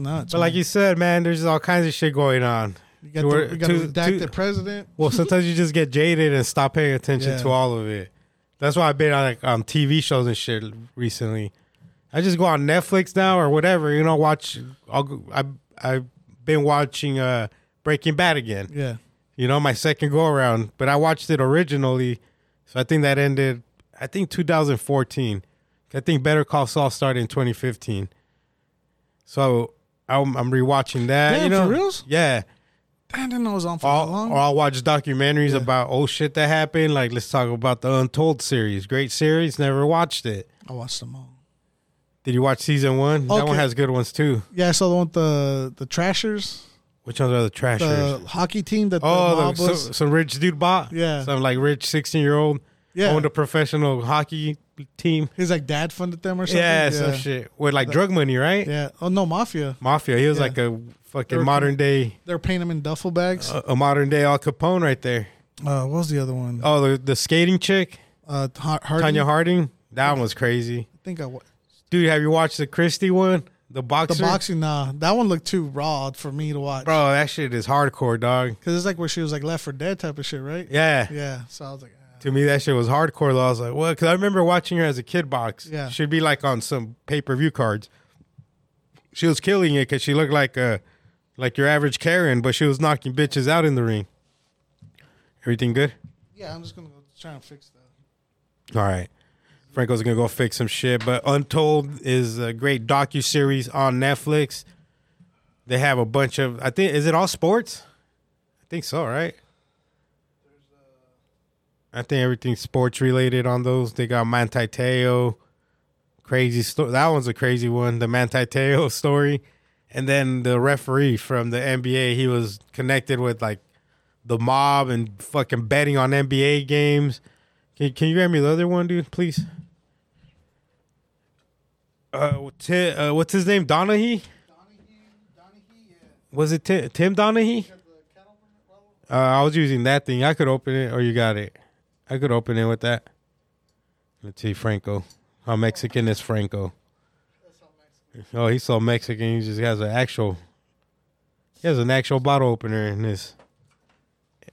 nuts. But like you said, man, there's all kinds of shit going on. you got, we're- the, we got to- redacted to- president. Well, sometimes you just get jaded and stop paying attention Yeah. to all of it. That's why I've been on like on TV shows and shit recently. I just go on Netflix now or whatever, you know, watch. I'll, I I've been watching uh Breaking Bad again. Yeah. You know, my second go around, but I watched it originally, so I think that ended. I think 2014. I think Better Call Saul started in 2015. So I'm, I'm rewatching that. Damn, you know, for reals? Yeah. I didn't know it was on for long. or I'll watch documentaries Yeah. about old shit that happened. Like let's talk about the Untold series. Great series. Never watched it. I watched them all. Did you watch season one? That one has good ones too. Yeah, I saw the one with the the Trashers, Which ones are the trashers? the hockey team that the oh, mob the, some rich dude bought. Yeah. some like rich sixteen year old yeah, owned a professional hockey team. his like dad funded them or something. Yeah, yeah, some shit with like drug money, right? Yeah. Oh no, mafia. Mafia. He was Yeah. like a fucking were modern day, They're paying him in duffel bags. a, a modern day Al Capone right there. Uh, what was the other one? Oh, the the skating chick, Uh, Har- Hardy. Tonya Harding. That one was crazy. I think I wa- Dude, have you watched the Christy one? The the boxing. Nah, that one looked too raw for me to watch. Bro, that shit is hardcore, dog. Because it's like where she was like left for dead type of shit, right? Yeah. Yeah. So I was like. To me, that shit was hardcore. Though I was like, well, Because I remember watching her as a kid box. Yeah. She'd be like on some pay per view cards. She was killing it because she looked like a, like your average Karen, but she was knocking bitches out in the ring. Everything good? yeah, I'm just gonna go try and fix that. All right. Franco's gonna go fix some shit. But Untold is a great docu series on Netflix. They have a bunch of. I think is it all sports? I think so, right? I think everything's sports related on those. They got Manti Te'o, crazy story. That one's a crazy one. The Manti Te'o story, and then the referee from the NBA. He was connected with like the mob and fucking betting on NBA games. Can, can you grab me the other one, dude, please? Uh, Ti- uh, what's his name? Donahue? Donahue. Donahue. Was it Tim, Tim Donahue? Uh, I was using that thing. I could open it, or you got it. I could open it with that. Let's see, Franco. How Mexican is Franco? Oh, he's so Mexican. He just has an actual. He has an actual bottle opener in his.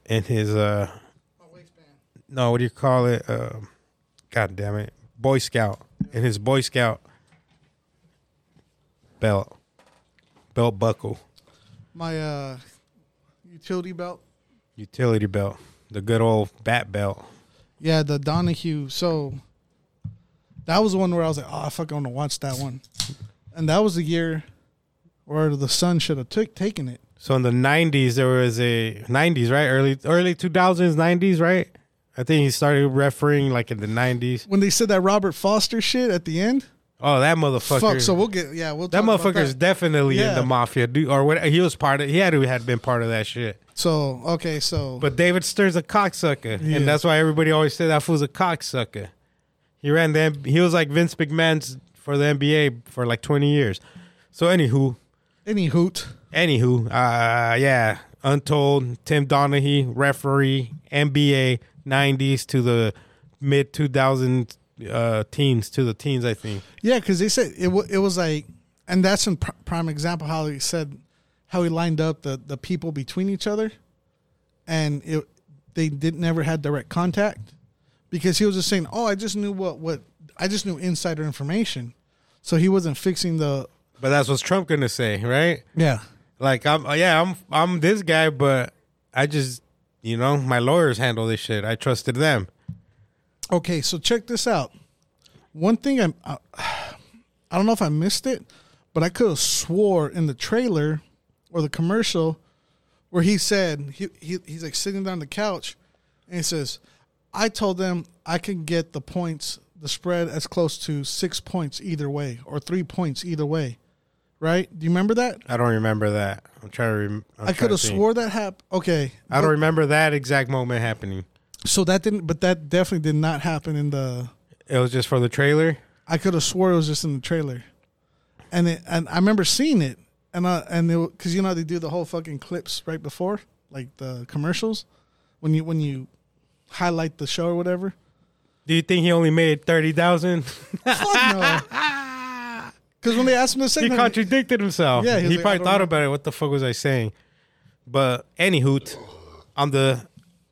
In his uh. No, what do you call it? Um, God damn it, Boy Scout. In his Boy Scout belt, belt buckle, My uh, utility belt. utility belt, the good old bat belt. Yeah, the Donahue. So that was the one where I was like, oh, I fucking want to watch that one. And that was the year where the Sun should have took taken it. So in the '90s, there was a '90s, right? Early early 2000s, '90s, right? I think he started refereeing like in the '90s. When they said that Robert Foster shit at the end. Oh, that motherfucker! Fuck. So we'll get yeah. We'll that motherfucker's that. definitely in the mafia, dude, or what? He was part of. He had to had been part of that shit. So okay. So But David Stern's a cocksucker, Yeah. and that's why everybody always said that fool's a cocksucker. He ran the. He was like Vince McMahon's for the NBA for like twenty years. So anywho, any hoot. anywho, uh, yeah, Untold, Tim Donahue, referee, NBA, '90s to the mid 2000 uh, teens to the teens, I think. Yeah, because they said it. wa- It was like, and that's a pr- prime example how he said how he lined up the the people between each other, and it they didn't never had direct contact because he was just saying, "Oh, I just knew what what I just knew insider information," so he wasn't fixing the But that's what Trump gonna say, right? yeah. Like I'm, yeah, I'm, I'm this guy, but I just, you know, my lawyers handle this shit. I trusted them. Okay, so check this out. One thing I'm, I, I don't know if I missed it, but I could have swore in the trailer or the commercial where he said he, he he's like sitting down on the couch and he says, "I told them I can get the points, the spread as close to six points either way or three points either way." Right? Do you remember that? I don't remember that. I'm trying to. Rem- I'm I could have swore that happened. Okay, I don't remember that exact moment happening. So that didn't, but that definitely did not happen in the It was just for the trailer. I could have swore it was just in the trailer, and it, and I remember seeing it, and I and because you know how they do the whole fucking clips right before, like the commercials, when you when you highlight the show or whatever. Do you think he only made thirty thousand? Fuck no, Because when they asked him to say he contradicted himself. Yeah, he he, like, probably thought know. about it. What the fuck was I saying? But anywho, on the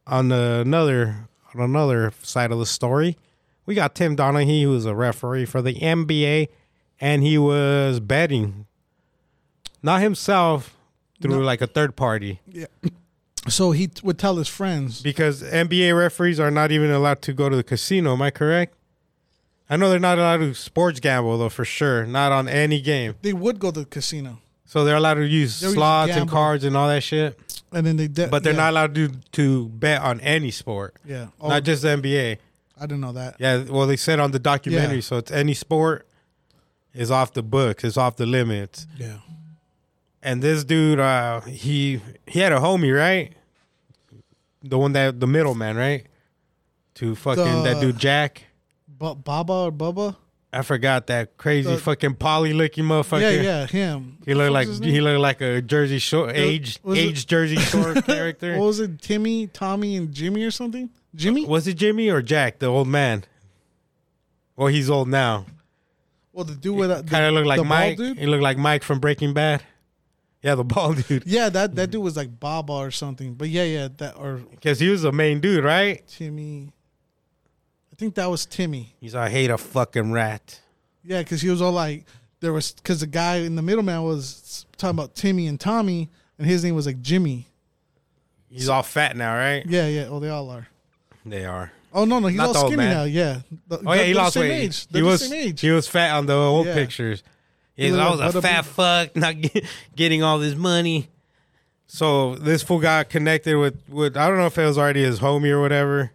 on the another on another side of the story, we got Tim Donaghy, who was a referee for the NBA, and he was betting, not himself, through like a third party, Yeah. so he t- would tell his friends. because NBA referees are not even allowed to go to the casino. Am I correct? I know they're not allowed to sports gamble though, for sure. Not on any game. They would go to the casino, So they're allowed to use They'll use slots and cards and all that shit. And then they. De- But they're yeah, not allowed to to bet on any sport, Yeah. Oh, not just the NBA. I didn't know that. Yeah, well, they said on the documentary, Yeah. so it's any sport is off the books, it's off the limits. Yeah. And this dude, uh, he he had a homie, right? The one that the middleman, right? To fucking that dude Jack. Bu- Baba or Bubba? I forgot that crazy The- fucking poly looking motherfucker. Yeah, yeah, him. He looked like he looked like a Jersey Shore age age Jersey Shore character. What was it? Timmy, Tommy, and Jimmy or something? Jimmy? Was it Jimmy or Jack, the old man? Well, he's old now. Well, the dude with uh, Kind of looked like Mike. dude? He looked like Mike from Breaking Bad. Yeah, the bald dude. Yeah, that that dude was like Baba or something. But yeah, yeah, that or Because he was the main dude, right? Timmy. I think that was Timmy. He's I hate a fucking rat. Yeah, because he was all like, there was because the guy in the middleman was talking about Timmy and Tommy, and his name was like Jimmy. He's all fat now, right? Yeah, yeah. Oh, they all are. They are. Oh no, no, he's Not all skinny man. now. Yeah. The- Oh yeah, he lost weight. Age. He They're was same age. he was fat on the old Yeah. pictures. He He's I was a fat fuck, not get, getting all this money. So this fool got connected with with I don't know if it was already his homie or whatever.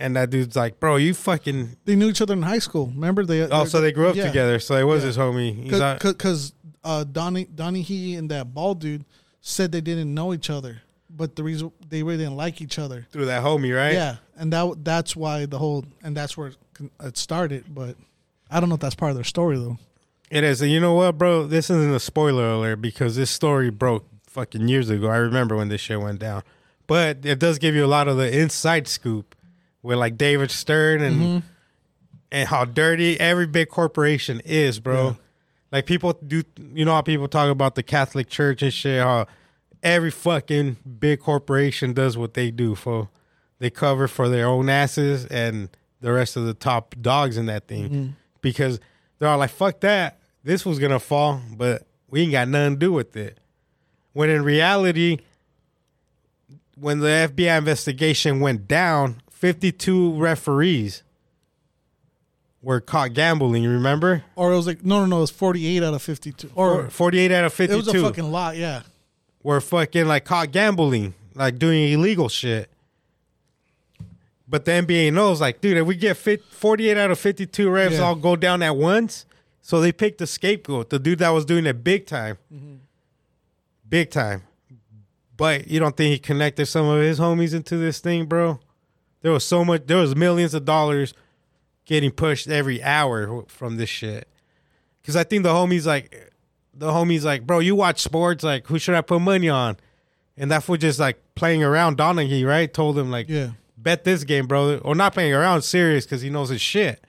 And that dude's like, bro, you fucking. They knew each other in high school. Remember they? Oh, so they grew up yeah. together. So it was Yeah. his homie. Because uh, Donnie Donnie he and that bald dude said they didn't know each other, but the reason they really didn't like each other. through that homie, right? Yeah, and that that's why the whole and that's where it it started. But I don't know if that's part of their story though. It is. And you know what, bro? This isn't a spoiler alert because this story broke fucking years ago. I remember when this shit went down. But it does give you a lot of the inside scoop with like David Stern and Mm-hmm. and how dirty every big corporation is, bro. Yeah. Like people do you know how people talk about the Catholic Church and shit, how every fucking big corporation does what they do for they cover for their own asses and the rest of the top dogs in that thing. Mm-hmm. Because they're all like, fuck that. This was gonna fall, but we ain't got nothing to do with it. When in reality, when the FBI investigation went down, 52 referees were caught gambling, you remember? Or it was like no, no, no. It was forty eight out of fifty two. Or 48 out of fifty two. it was a fucking lot. Yeah. were fucking like caught gambling, like doing illegal shit. But the NBA knows, like, dude, if we get 48 out of 52 refs Yeah. all go down at once, so they picked the scapegoat, the dude that was doing it big time. Mm-hmm. Big time. But you don't think he connected some of his homies into this thing, bro? There was so much, there was millions of dollars getting pushed every hour from this shit. Because I think the homies, like, the homies like, bro, you watch sports, like, who should I put money on? And that fool just like playing around Donaghy, right? Told him like, Yeah. bet this game, bro, or not playing around, serious because he knows his shit.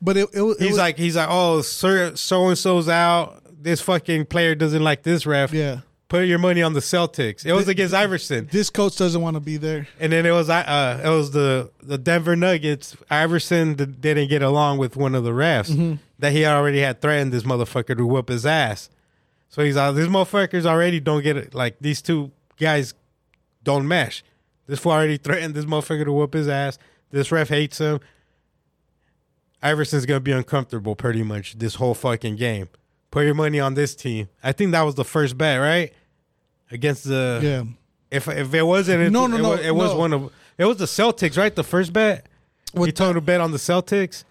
But it, it, was- it He's was like, he's like, oh, sir, so and so's out. This fucking player doesn't like this ref. yeah. Put your money on the Celtics. It was against Iverson, This coach doesn't want to be there. and then it was uh, it was the the Denver Nuggets. Iverson didn't get along with one of the refs Mm-hmm. that he already had threatened this motherfucker to whoop his ass. So he's like, these motherfuckers already don't get it. Like these two guys don't mesh. This fool already threatened this motherfucker to whoop his ass. This ref hates him. Iverson's gonna be uncomfortable pretty much this whole fucking game. Put your money on this team. I think that was the first bet, right? Against the Yeah. if if it wasn't it, No, no, it no, was, it was no. one of it was the Celtics, right? The first bet. With he told him to bet on the Celtics.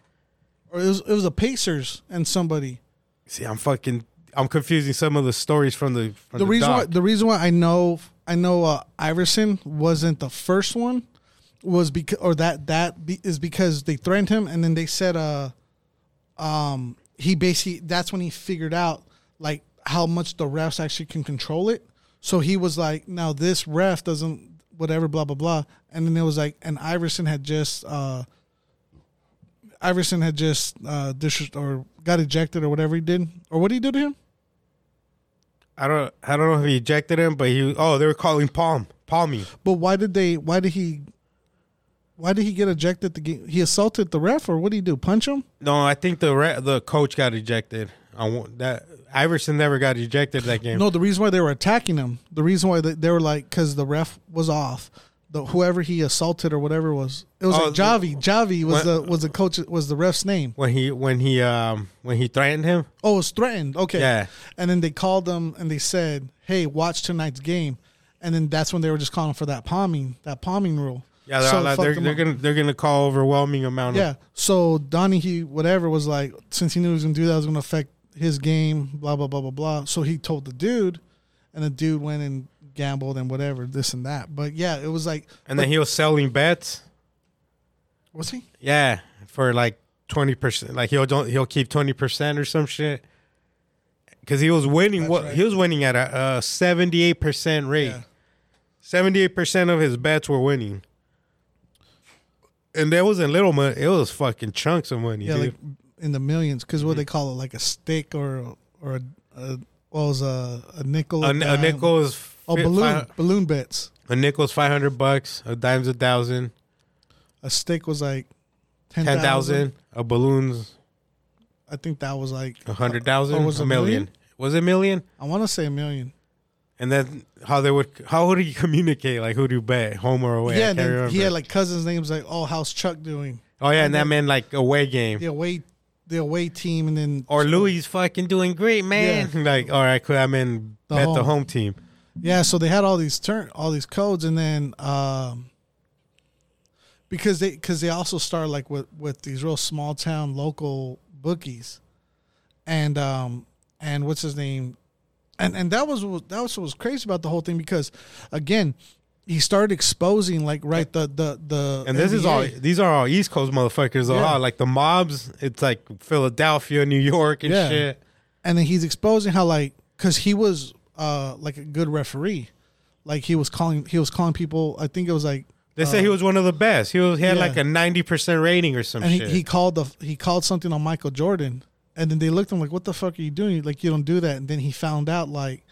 Or it was it was a Pacers and somebody. See, I'm fucking I'm confusing some of the stories from the from the the, reason why the reason why I know I know uh, Iverson wasn't the first one was because or that that be, is because they threatened him and then they said uh um he basically that's when he figured out like how much the refs actually can control it. So he was like, now this ref doesn't whatever blah blah blah, and then it was like, and Iverson had just uh Iverson had just uh, dis- or got ejected or whatever he did, or what did he do to him? I don't I don't know if he ejected him, but he oh they were calling Palm Palmy. But why did they? Why did he? Why did he get ejected? The game he assaulted the ref, or what did he do? Punch him? No, I think the re- the coach got ejected. I want that Iverson never got ejected that game. No, the reason why they were attacking him, the reason why they, they were like, because the ref was off. The whoever he assaulted or whatever was, it was Oh, like Javi. Javi was What- the was the coach was the ref's name. when he when he um when he threatened him. Oh, it was threatened. Okay. Yeah. And then they called them and they said, "Hey, watch tonight's game." And then that's when they were just calling for that palming, that palming rule. Yeah, they're, So they're, they're gonna they're gonna call overwhelming amount of Yeah. So Donnie, he whatever, was like, since he knew he was gonna do that, it was gonna affect his game. Blah blah blah blah blah. So he told the dude, and the dude went and gambled and whatever, this and that. But yeah, it was like, and then he was selling bets. was he? Yeah, for like twenty percent. Like he'll don't he'll keep twenty percent or some shit. Because he was winning. What right. he was winning at a seventy eight percent rate. Seventy eight percent of his bets were winning. And that wasn't little money. It was fucking chunks of money, Yeah, dude. like in the millions. Because Mm-hmm. what they call it, like a stick or or a, a what was a, a nickel? a, a dime. nickel is Oh, balloon balloon bets. a nickel's five hundred bucks. A dime's a thousand. A stick was like ten thousand. A balloon's I think that was like a hundred thousand. Was a a million. million? Was it a million? I want to say a million. And then how they would how would he communicate? Like who do you bet, home or away? Yeah, and then remember. he had like cousins' names like, oh, how's Chuck doing? oh yeah, and and that meant like away game. The away, the away team, and then Or Louis fucking doing great, man. Like, all right, cool. I'm in The bet the home. home team. Yeah, so they had all these turn, all these codes, and then um, because they because they also started like with with these real small town local bookies, and um and what's his name, and and that was what- that was what was crazy about the whole thing because again he started exposing like right the the the And this is all these are all East Coast motherfuckers. Yeah. huh? Like the mobs, it's like Philadelphia, New York, and Yeah. shit. and then he's exposing how like because he was uh like a good referee, like he was calling he was calling people. I think it was like They say he was one of the best. He was he had Uh, yeah. like a ninety percent rating or some and he, shit. he called the he called something on Michael Jordan, and then they looked at him like, "What the fuck are you doing? Like you don't do that." And then he found out like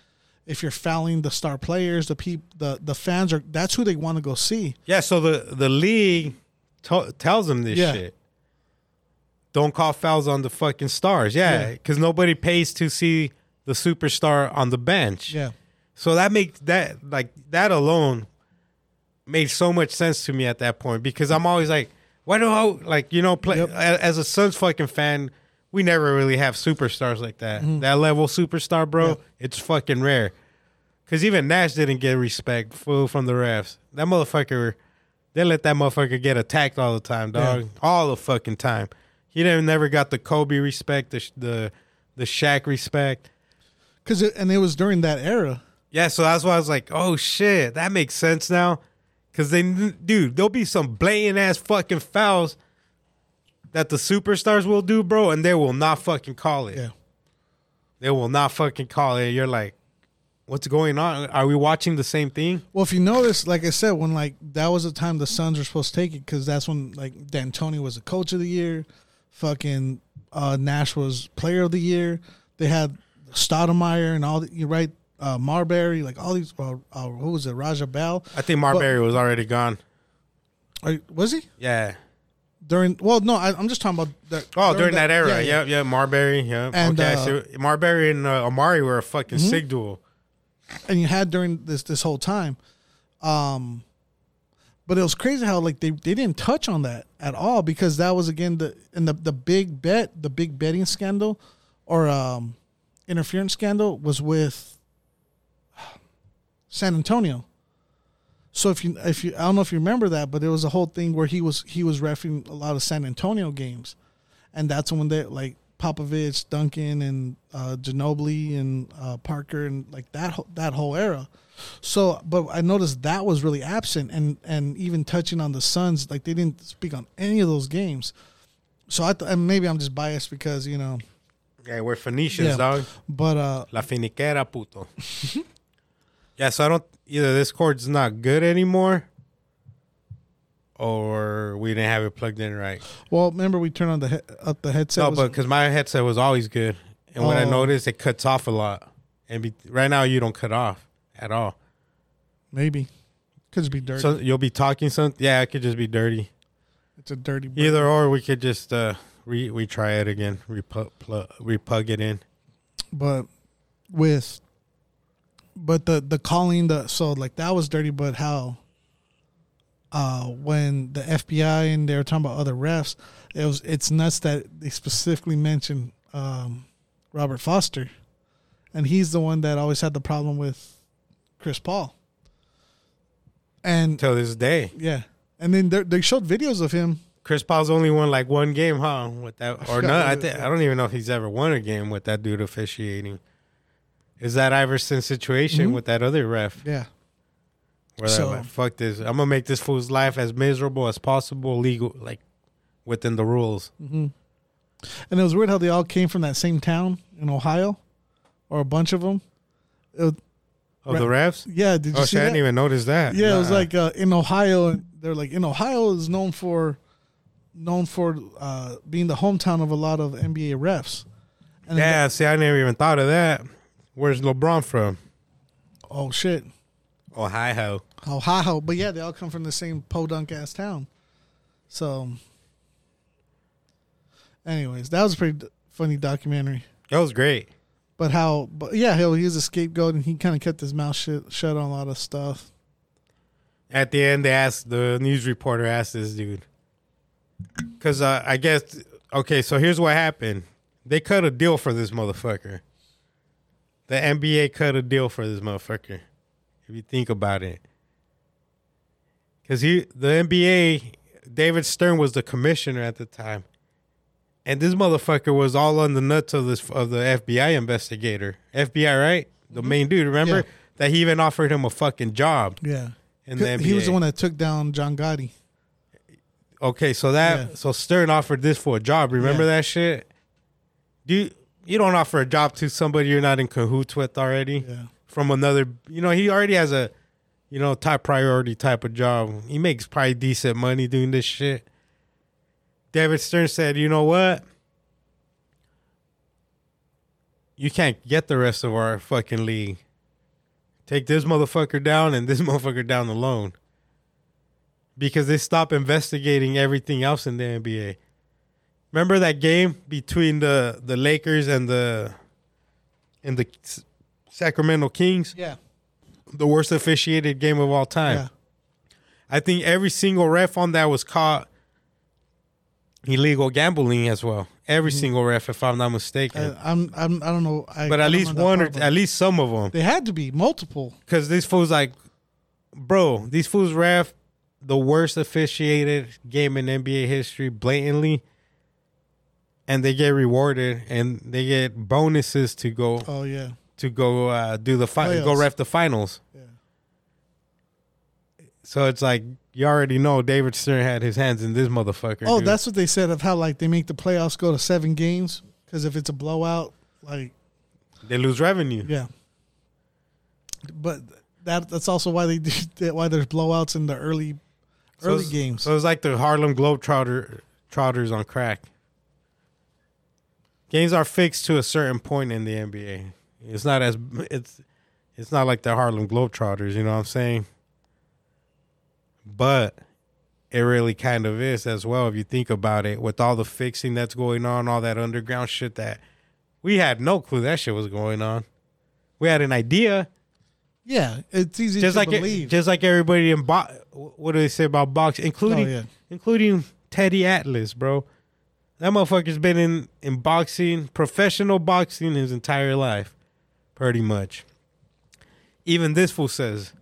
if you're fouling the star players, the peop the the fans are that's who they want to go see. yeah, so the the league to- tells him this Yeah. shit. Don't call fouls on the fucking stars. Yeah, Yeah. because nobody pays to see the superstar on the bench. Yeah, So that makes that like that alone made so much sense to me at that point because I'm always like, why do I like you know play Yep. as a Suns fucking fan? We never really have superstars like that. Mm-hmm. That level superstar, bro. Yep. It's fucking rare. Cause even Nash didn't get respect fool from the refs. That motherfucker, they let that motherfucker get attacked all the time, dog. Yeah. All the fucking time. He didn't never got the Kobe respect, the the the Shaq respect. because and it was during that era. Yeah, so that's why I was like, oh shit, that makes sense now. Cause they, dude, there'll be some blatant ass fucking fouls that the superstars will do, bro, and they will not fucking call it. Yeah, They will not fucking call it. You're like, what's going on? Are we watching the same thing? Well, if you notice, like I said, when like that was the time the Suns were supposed to take it because that's when like D'Antoni was the coach of the year, fucking uh, Nash was player of the year. They had Stoudemire and all the you right, uh, Marbury, like all these. Uh, uh, who was it? Raja Bell. I think Marbury was already gone. Or, was he Yeah. During? Well, no, I, I'm just talking about that. Oh, during, that, era. yeah, Yeah, yeah. yeah, Marbury. Yeah. And, okay. uh, so Marbury and uh, Amar'e were a fucking sig duel. and you had during this this whole time. Um but it was crazy how like they, they didn't touch on that at all because that was again the in the the big bet, the big betting scandal or um interference scandal was with San Antonio. So if you if you I don't know if you remember that, but there was a whole thing where he was he was refing a lot of San Antonio games. And that's when they like Popovich, Duncan, and uh, Ginobili and uh, Parker, and like that whole- that whole era. So, but I noticed that was really absent, and and even touching on the Suns, like they didn't speak on any of those games. So I th- and maybe I'm just biased because you know, Yeah, we're Phoenicians, Yeah. dog. but uh, La finiquera, puto. yeah, so I don't either. This cord's not good anymore, or we didn't have it plugged in right. Well, remember we turned on the he- up the headset. No, was- but because my headset was always good, and when I Oh. noticed it cuts off a lot, and be, right now you don't cut off at all. maybe could just be dirty. So you'll be talking something. Yeah, it could just be dirty. it's a dirty. bird. Either or, we could just uh re retry it again, repug pl- repug it in. but with but the the calling the so like that was dirty but how uh when the FBI and they were talking about other refs it was it's nuts that they specifically mentioned um Robert Foster and he's the one that always had the problem with Chris Paul and Till this day, yeah and then they they showed videos of him Chris Paul's only won like one game, huh? With that, or no? I think I don't even know if he's ever won a game with that dude officiating. Is that Iverson situation Mhm. with that other ref? yeah Where So- like, fuck this, I'm gonna make this fool's life as miserable as possible, legal, like within the rules. hmm And it was weird how they all came from that same town in Ohio, or a bunch of them. Was- Of the refs? yeah, did you Oh see shit, I didn't even notice that. yeah, it was like uh, in Ohio, they're like in Ohio is known for known for uh, being the hometown of a lot of NBA refs. And then yeah. See, I never even thought of that. Where's LeBron from? the- oh shit, Ohio. Ohio. But yeah, they all come from the same podunk ass town. So, anyways, that was a pretty d- funny documentary. That was great. But how? But yeah, he he was a scapegoat, and he kind of kept his mouth shut, shut on a lot of stuff. At the end, they asked the news reporter asked this dude because uh, I guess okay. So here's what happened: they cut a deal for this motherfucker. The NBA cut a deal for this motherfucker. If you think about it, because he the NBA, David Stern was the commissioner at the time, and this motherfucker was all on the nuts of this of the FBI investigator. FBI, right? The mm-hmm. main dude. Remember Yeah. that he even offered him a fucking job Yeah, in the NBA. he was the one that took down John Gotti. Okay, so that Yeah. so Stern offered this for a job. Remember Yeah. that shit? Do you, don't offer a job to somebody you're not in cahoots with already Yeah, from another? You know, he already has a you know top priority type of job. He makes probably decent money doing this shit. David Stern said, "You know what? You can't get the rest of our fucking league. Take this motherfucker down and this motherfucker down alone." because they stop investigating everything else in the NBA. Remember that game between the the Lakers and the and the Sacramento Kings, yeah, the worst officiated game of all time. yeah. I think every single ref on that was caught illegal gambling as well. Every mm-hmm. single ref, if I'm not mistaken. I, I'm, I'm, I don't know. I, but at least one or at least some of them. they had to be multiple. Because these fools like, bro, these fools ref the worst officiated game in NBA history blatantly, and they get rewarded and they get bonuses to go Oh yeah, to go uh, do the fi- go ref the finals. yeah. So it's like you already know David Stern had his hands in this motherfucker. Oh, dude. that's what they said of how like they make the playoffs go to seven games because if it's a blowout, like they lose revenue. yeah. But that that's also why they did why there's blowouts in the early So early games. So it's like the Harlem Globetrotter trotters on crack. Games are fixed to a certain point in the NBA. It's not as it's it's not like the Harlem Globetrotters, you know what I'm saying? But it really kind of is as well if you think about it with all the fixing that's going on, all that underground shit that we had no clue that shit was going on. We had an idea, yeah, it's easy just to like believe. just like everybody in bo- what do they say about boxing, including oh yeah, including Teddy Atlas, bro. That motherfucker's been in, in boxing, professional boxing, his entire life, pretty much. Even this fool says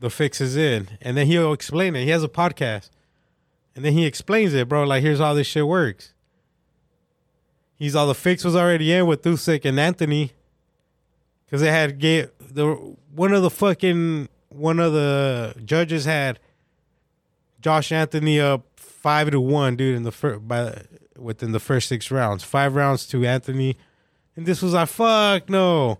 the fix is in, and then he'll explain it. He has a podcast, and then he explains it, bro. Like, here's how this shit works. He's all the fix was already in with Usyk and Anthony, because they had get the one of the fucking one of the judges had Josh Anthony up five to one, dude, in the first by within the first six rounds. Five rounds to Anthony, and this was like fuck no.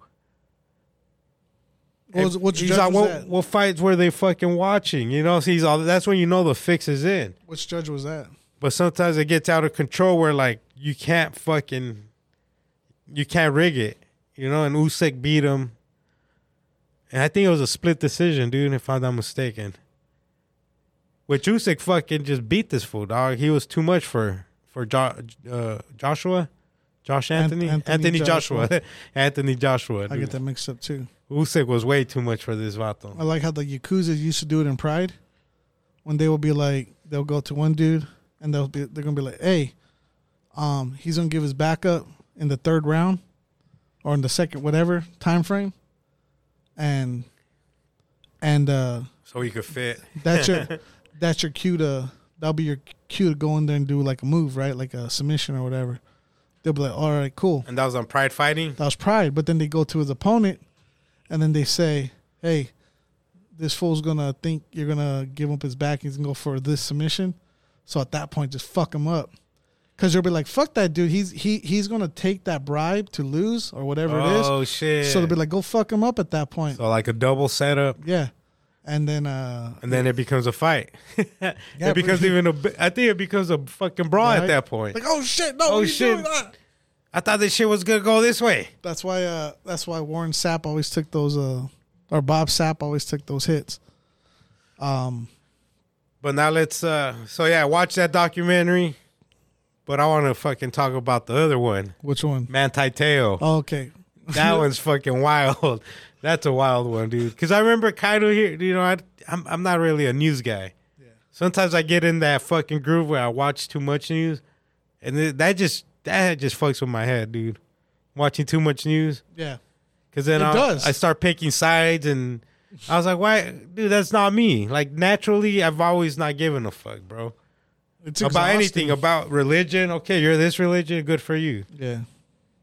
What was- which he's like, was what, what fights were they fucking watching? You know, so he's all. That's when you know the fix is in. Which judge was that? But sometimes it gets out of control where like you can't fucking, you can't rig it. You know, and Usyk beat him. And I think it was a split decision, dude. If I'm not mistaken. Which Usyk fucking just beat this fool, dog. He was too much for for jo- uh, Joshua, Josh Anthony, Anthony Anthony, Joshua, Joshua. Anthony Joshua. I get that mixed up too. Usyk was way too much for this vato. I like how the Yakuza used to do it in Pride. When they will be like, they'll go to one dude and they'll be, they're gonna be like, "Hey, um, he's gonna give his backup in the third round, or in the second, whatever time frame, and and uh, So he could fit. that's your that's your cue to that'll be your cue to go in there and do like a move, right? Like a submission or whatever. They'll be like, "All right, cool." And that was on Pride Fighting. That was pride. But then they go to his opponent, and then they say, "Hey, this fool's gonna think you're gonna give up his back. He's gonna go for this submission." So at that point, just fuck him up, because you'll be like, "Fuck that dude. He's he he's gonna take that bribe to lose or whatever it is." Oh shit! So they'll be like, "Go fuck him up." At that point, so like a double setup, yeah. And then uh and then it becomes a fight. Yeah, it becomes but- even a. I think it becomes a fucking brawl Right. at that point. like, "Oh shit, no, Oh, what are you shit. doing? Ah." I thought this shit was gonna go this way. That's why uh that's why Warren Sapp always took those uh or Bob Sapp always took those hits. Um But now let's. uh So yeah, watch that documentary. But I want to fucking talk about the other one, which one? Manti Te'o. Oh, okay. That one's fucking wild. That's a wild one, dude. Because I remember kind of here. You know, I, I'm I'm not really a news guy. Yeah. Sometimes I get in that fucking groove where I watch too much news, and th- that just that just fucks with my head, dude. Watching too much news, Yeah. because then It I does. I start picking sides, and I was like, why, dude? That's not me. Like naturally, I've always not given a fuck, bro, It's about exhausting. anything about religion. Okay, you're this religion, good for you. Yeah.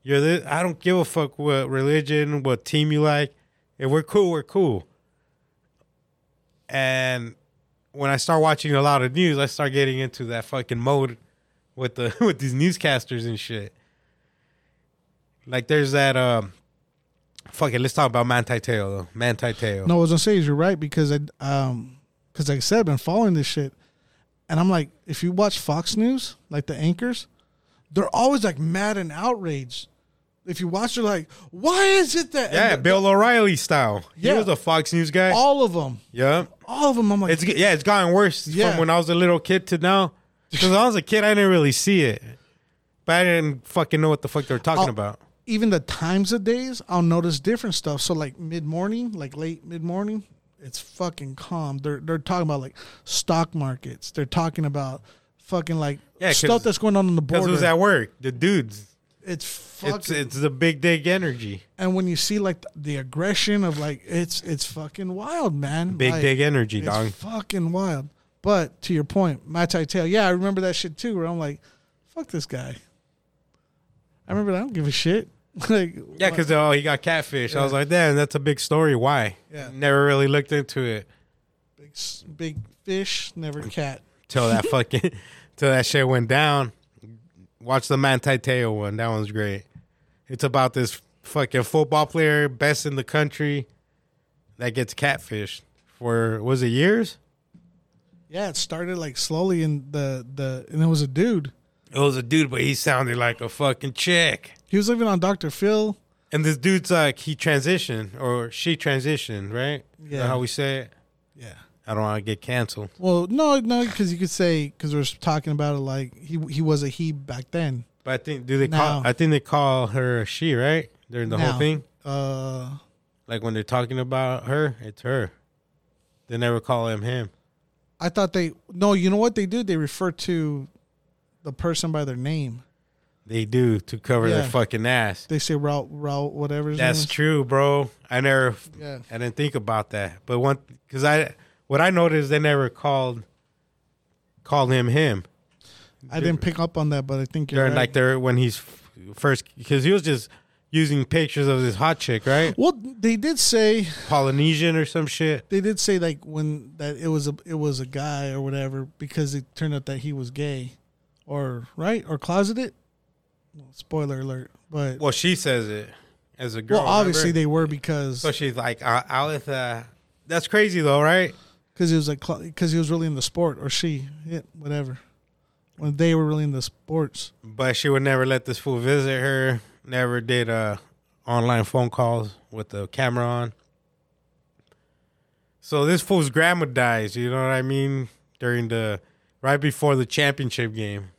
You're this. I don't give a fuck what religion, what team you like. If we're cool, we're cool. And when I start watching a lot of news, I start getting into that fucking mode with the with these newscasters and shit. Like there's that um fuck it, let's talk about Manti Te'o though. Manti. No, I was gonna say you're right because I um because like I said, I've been following this shit, and I'm like, if you watch Fox News, like the anchors, they're always like mad and outraged. If you watch, they're like, why is it that? Yeah, the- Bill O'Reilly style. Yeah. He was a Fox News guy. all of them, yeah. all of them. I'm like, It's yeah, it's gotten worse Yeah. from when I was a little kid to now. Because when I was a kid, I didn't really see it, but I didn't fucking know what the fuck they were talking I'll- about. even the times of days, I'll notice different stuff. So like mid morning, like late mid morning, it's fucking calm. They're they're talking about like stock markets. They're talking about fucking like Yeah, stuff that's going on on the Because border. who's at work? The dudes. It's fucking. It's it's the big dick energy. and when you see like the aggression of like it's it's fucking wild, man. Big like, dick energy, It's dog. fucking wild. But to your point, my tail. Yeah, I remember that shit too. Where I'm like, fuck this guy. I remember. that. I don't give a shit. like Yeah, because oh, he got catfish. I was like, damn, that's a big story. Why? Yeah. Never really looked into it big, big fish, never mm. cat. till that fucking till that shit went down. Watch the Manti Te'o one. That one's great. It's about this fucking football player, best in the country, that gets catfished for was it years? Yeah, it started like slowly, and the the and it was a dude. It was a dude, but he sounded like a fucking chick. He was living on Dr. Phil. And this dude's like he transitioned or she transitioned, right? Yeah. how we say it? Yeah. I don't want to get canceled. Well, no, no, because you could say because we're talking about it like he he was a he back then. But I think do they call? I think they call her a she, right? During the Now. whole thing, Uh, like when they're talking about her, it's her. They never call him him. I thought they no. You know what they do? They refer to the person by their name. They do to cover their fucking ass. They say route route whatever. his That's name is. true, bro. I never, Yeah. I didn't think about that. But one, because I, what I noticed, they never called, called him him. I didn't pick up on that, but I think you're During right. like they're when he's f- first, because he was just using pictures of this hot chick, right? well, they did say Polynesian or some shit. they did say like when that it was a it was a guy or whatever because it turned out that he was gay, or right or closeted. Well, spoiler alert, but Well, she says it, as a girl. well, obviously remember? they were because So she's like out with uh That's crazy though, right? Because he was like because he was really in the sport or she yeah, whatever when they were really in the sports. But she would never let this fool visit her. Never did uh online phone calls with the camera on. So this fool's grandma dies. You know what I mean? During the right before the championship game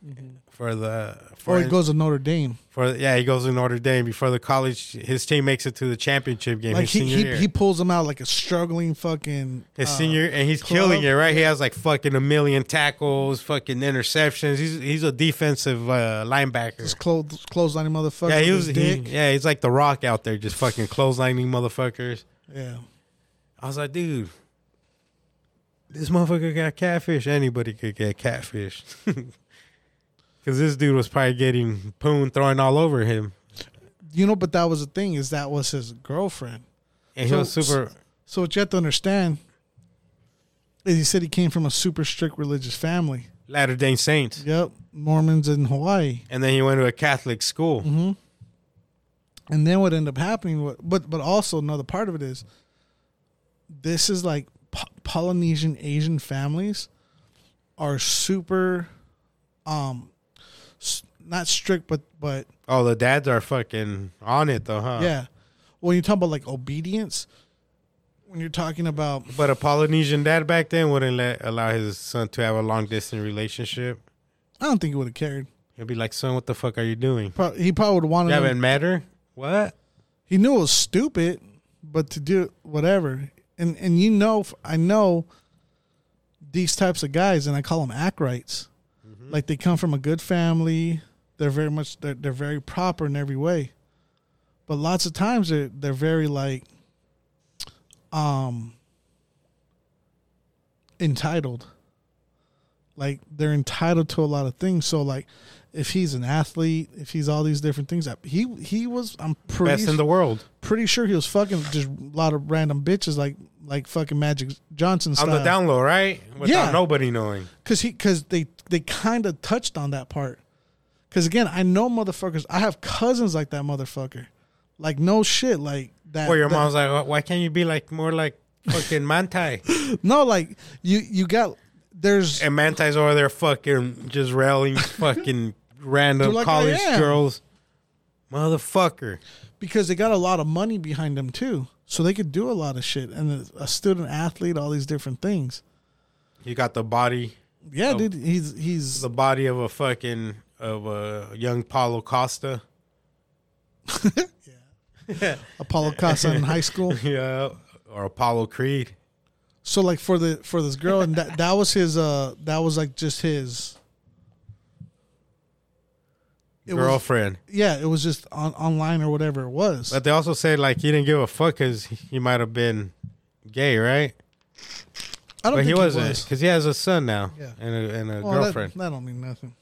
for the for Or he goes to Notre Dame. for yeah he goes to Notre Dame before the college. His team makes it to the championship game. Like he he, he pulls them out like a struggling fucking His uh, senior and he's club. killing it, right? He has like fucking a million tackles, fucking interceptions. He's he's a defensive uh, linebacker. Just close clotheslining motherfucker. Yeah, he was. He, yeah, he's like the Rock out there, just fucking clotheslining motherfuckers. yeah. I was like, dude, this motherfucker got catfish. Anybody could get catfish. Because this dude was probably getting poon thrown all over him, You know, but that was the thing is that was his girlfriend. and he So- was super. So what you have to understand is he said he came from a super strict religious family. Latter Day Saints, Yep, Mormons in Hawaii. and then he went to a Catholic school. Mm-hmm. And then what ended up happening, but but also another part of it is, this is like Po- Polynesian Asian families are super, um, s- not strict, but but Oh, the dads are fucking on it though, huh? yeah. When you talk about like obedience, when you're talking about But a Polynesian dad back then wouldn't let allow his son to have a long distance relationship. I don't think he would have cared. He'd be like, "Son, what the fuck are you doing? Pro- He probably would have wanted. You him- haven't met her? What? he knew it was stupid, but to do whatever, and and you know, I know these types of guys, and I call them acrites. Like they come from a good family. They're very much they're they're very proper in every way, but lots of times they're they're very like, um, entitled. Like they're entitled to a lot of things. So like, if he's an athlete, if he's all these different things, that he he was. I'm pretty Best in the world pretty sure he was fucking just a lot of random bitches like like fucking Magic Johnson on the style. down low, right? Without Yeah. nobody knowing. Cause he cause they they kind of touched on that part. Cause again, I know motherfuckers. I have cousins like that motherfucker. Like no shit. Like that. Or your that- mom's like, "Why- "Why can't you be like more like fucking Mantai?" No, like you you got there's and Mantai's over there fucking just railing fucking random like college am. girls, motherfucker. because they got a lot of money behind them too, so they could do a lot of shit. And a student athlete, all these different things. You got the body, Yeah, Oh. dude, he's he's the body of a fucking of a young Paulo Costa. Yeah. Apollo Costa in high school. yeah, or Apollo Creed. So like for the for this girl and that that was his uh that was like just his it was, girlfriend. yeah it was just on, online or whatever it was But they also said like he didn't give a fuck because he might have been gay, right? I don't But think he wasn't because he has a son now Yeah. and a, and a well, girlfriend. that don't mean nothing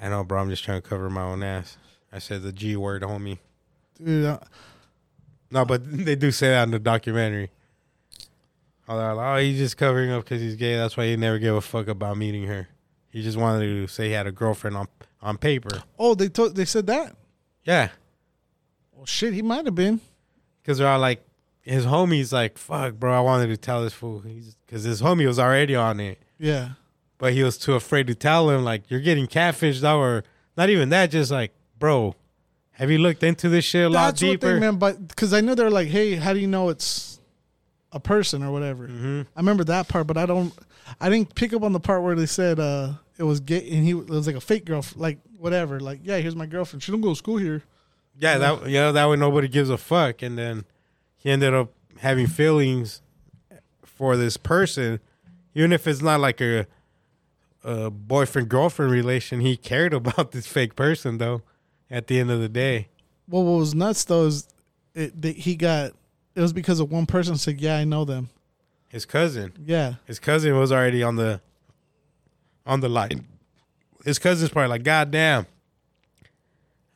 I know, bro. I'm just trying to cover my own ass. I said the G word, homie. dude uh, No, but they do say that in the documentary. Oh, they're like, oh, he's just covering up because he's gay. That's why he never gave a fuck about meeting her. He just wanted to say he had a girlfriend on on paper. oh they told they said that Yeah, well shit he might have been because they're all like, his homie's like, fuck, bro. I wanted to tell this fool because his homie was already on it, yeah but he was too afraid to tell him. Like, you're getting catfished, though, or not even that. Just like, bro, have you looked into this shit a lot that's what deeper? they meant but because I know they're like hey how do you know it's a person or whatever hmm I remember that part but I don't I didn't pick up on the part where they said uh it was gay and he it was like a fake girl like whatever like yeah here's my girlfriend she don't go to school here Yeah, that yeah, that way nobody gives a fuck. And then he ended up having feelings for this person, even if it's not like a a boyfriend girlfriend relation. He cared about this fake person though. At the end of the day, Well, what was nuts though is it, that he got it was because of one person said, "Yeah, I know them." his cousin, Yeah, his cousin was already on the on the line. His cousin's probably like, God damn,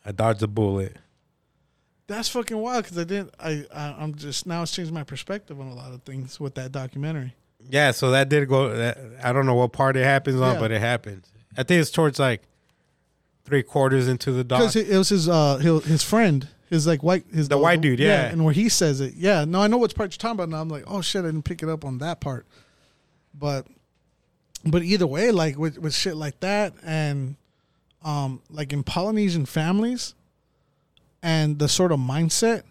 I dodged a bullet. that's fucking wild because I didn't. I, I I'm just now it's changed my perspective on a lot of things with that documentary. Yeah, so that did go. That, I don't know what part it happens on, Yeah. but it happens. I think it's towards like three quarters into the doc. Because it, was his uh his, his friend His like white, his The white dude, yeah. and where he says it, yeah. No, I know which part you're talking about. Now I'm like, oh shit, I didn't pick it up on that part. But, but either way, like with with shit like that, and um, like in Polynesian families, and the sort of mindset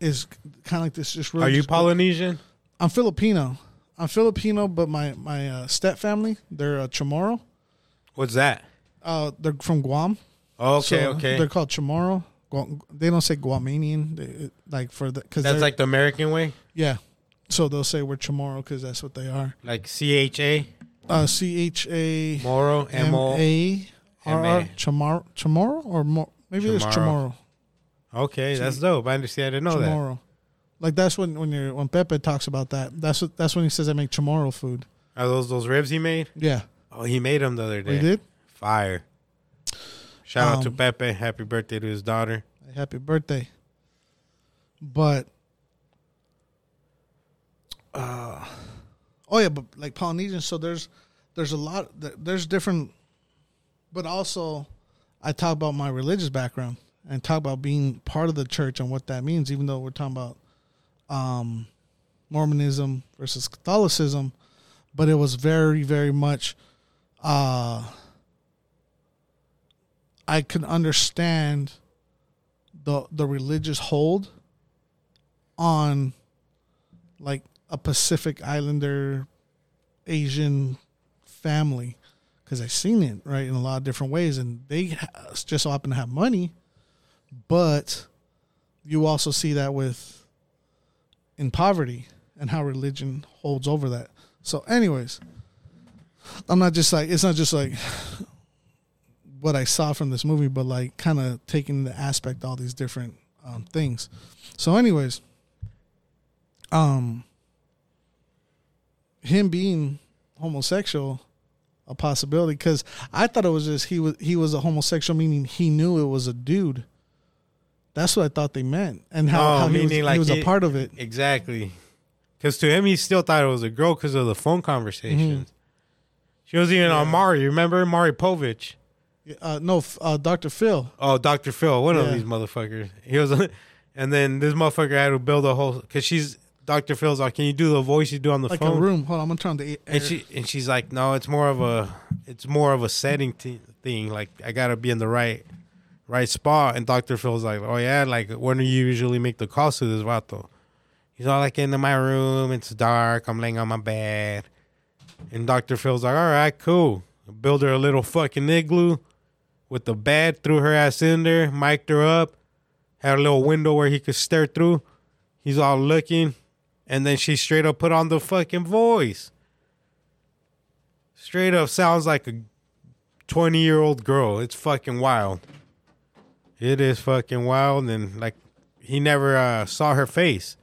is kind of like this. Just really, Are you just- Polynesian? I'm Filipino. I'm Filipino, but my my uh, step family they're uh, Chamorro. What's that? Uh, they're from Guam. Okay, So okay. They're called Chamorro. Guam, they don't say Guamanian, they, like for the because That's like the American way, yeah. So they'll say we're Chamorro because that's what they are. like C H A Uh, C H A Moro M. A R R. Chamorro Chamorro or Mo- maybe it's Chamorro. Chamorro. Okay, that's dope. I understand. I didn't know that. Like that's when when you're when Pepe talks about that. That's what that's when he says I make Chamorro food. Are those those ribs he made? Yeah, Oh, he made them the other day. we did. Fire. Shout out to Um, Pepe. Happy birthday to his daughter. happy birthday. But uh oh yeah, but like Polynesian, so there's there's a lot there's different but also I talk about my religious background and talk about being part of the church and what that means, even though we're talking about um Mormonism versus Catholicism, but it was very, very much uh I can understand the the religious hold on like a Pacific Islander Asian family because I've seen it right in a lot of different ways, and they just so happen to have money, but you also see that with in poverty and how religion holds over that. So, anyways, I'm not just like it's not just like what I saw from this movie, but like kind of taking the aspect all these different um, things. So, anyways, um, him being homosexual, a possibility because I thought it was just he was he was a homosexual, meaning he knew it was a dude. That's what I thought they meant, and how, how he was, like he was a part of it. Exactly. Because to him, he still thought it was a girl because of the phone conversations. Mm-hmm. She was even on Maury. Remember Maury Povich? Uh, no, uh, Doctor Phil. Oh, Dr. Phil, one of these motherfuckers. He was, and then this motherfucker had to build a whole because she's Dr. Phil's like, can you do the voice you do on the Like phone? a room. Hold on, I'm gonna turn the. Air. And she and she's like, no, it's more of a, it's more of a setting t- thing. Like I gotta be in the right, right spot. And Doctor Phil's like, oh yeah, like when do you usually make the calls to this vato? He's all like into my room. It's dark. I'm laying on my bed. And Doctor Phil's like, all right, cool. Build her a little fucking igloo with the bed, threw her ass in there, mic'd her up, had a little window where he could stare through. He's all looking, and then she straight up put on the fucking voice. Straight up sounds like a 20 year old girl. It's fucking wild. It is fucking wild. And like, he never uh, saw her face.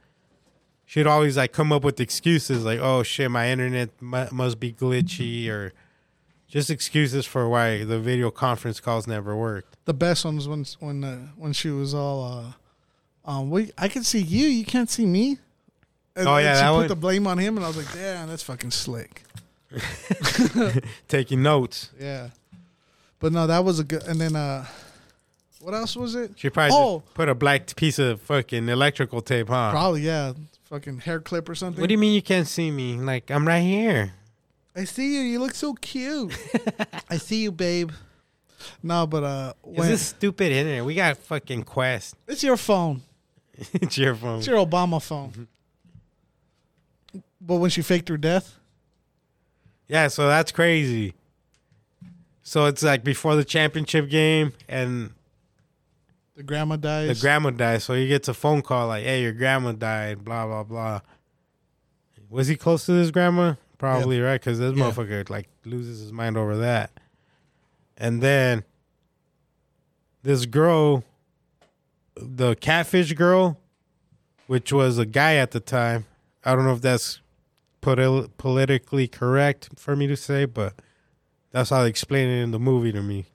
She'd always like come up with excuses like, oh shit, my internet mu- must be glitchy or just excuses for why the video conference calls never worked. the best ones when when uh, when she was all uh um we I can see you, you can't see me. And, Oh, and yeah, she that put one. the blame on him, and I was like, "Damn, that's fucking slick." Taking notes. Yeah, but no, that was a good. And then uh, what else was it? She probably Oh. put a black piece of fucking electrical tape, huh? Probably yeah, fucking hair clip or something. What do you mean you can't see me? Like I'm right here. I see you. You look so cute. I see you, babe. No, but uh, Is this stupid internet? We got fucking Quest. it's your phone. it's your phone. It's your Obama phone. But when she faked her death, Yeah, so that's crazy. So it's like before the championship game, and the grandma dies. the grandma dies. So he gets a phone call like, "Hey, your grandma died." Blah blah blah. Was he close to his grandma? Probably right, because this Yeah. motherfucker like loses his mind over that. And then this girl, the catfish girl, which was a guy at the time. I don't know if that's politi- politically correct for me to say, but that's how they explain it in the movie to me.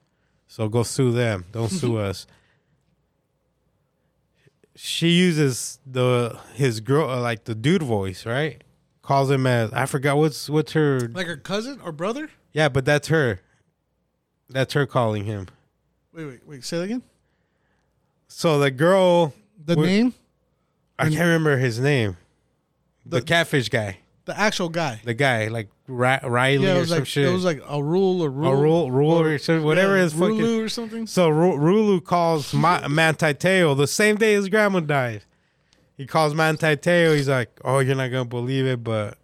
So go sue them. Don't sue us. She uses the his girl uh, like the dude voice, right? Calls him as I forgot what's what's her like her cousin or brother? yeah, but that's her. That's her calling him. Wait, wait, wait. Say that again. So the girl, The name, I can't remember his name. The, The- catfish guy, the actual guy. the guy like Ra- Riley Yeah, it or was some like shit. it was like a rule or rule. a rule, rule or some- whatever yeah, is fucking. Or something. So Ru- Rulu calls Ma- Manti Te'o the same day his grandma died. He calls Manti Te'o. He's like, "Oh, you're not gonna believe it, but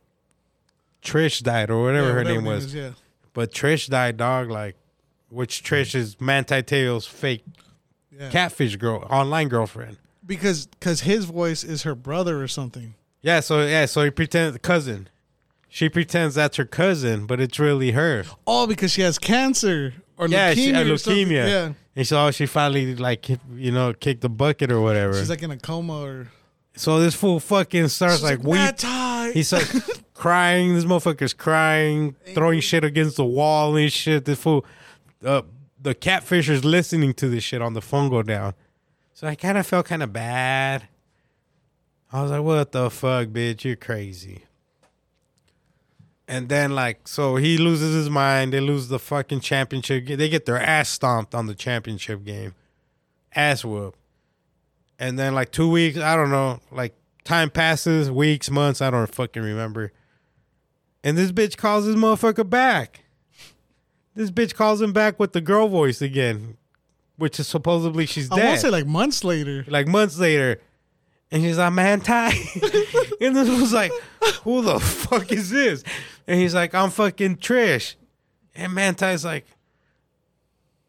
Trish died, or whatever Yeah, her name was. is, yeah. But Trish died, dog. Like, which Trish is Manti Te'o's fake Yeah. catfish girl, online girlfriend. because because his voice is her brother or something. Yeah, so yeah, so he pretends cousin. She pretends that's her cousin, but it's really her. Oh, because she has cancer or leukemia. Yeah, leukemia. she had or leukemia. Yeah, And so she finally like you know kicked the bucket or whatever. she's like in a coma or so this fool fucking starts She's like, weep. "Matai." He's like crying. This motherfucker's crying, throwing shit against the wall and shit. This fool, uh, the catfisher's listening to this shit on the phone go down. So I kind of felt kind of bad. I was like, "What the fuck, bitch? You're crazy." And then like, so he loses his mind. They lose the fucking championship. ga- They get their ass stomped on the championship game, ass whoop. And then like two weeks, I don't know, like time passes, weeks, months, I don't fucking remember. And this bitch calls this motherfucker back. This bitch calls him back with the girl voice again, which is supposedly she's I dead. won't say like months later. like months later. And she's like, man, Ty. and this was like, who the fuck is this? And he's like, I'm fucking Trish. And Manti's like,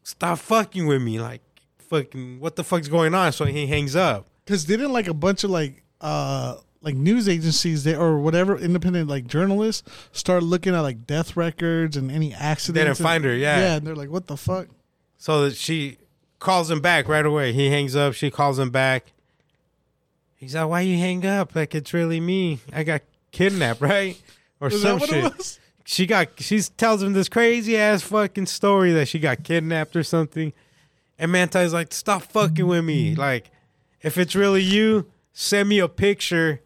stop fucking with me. Like, fucking, what the fuck's going on? So he hangs up. Because didn't like a bunch of like uh like news agencies there or whatever independent like journalists start looking at like death records and any accidents. They didn't and- find her, yeah. Yeah, and they're like, what the fuck? So that she calls him back right away. He hangs up. She calls him back. He's like, "Why you hang up? Like it's really me. I got kidnapped, right? Or Is some shit." She got. She tells him this crazy ass fucking story that she got kidnapped or something. And Manti's like, "Stop fucking with me. Like, if it's really you, send me a picture."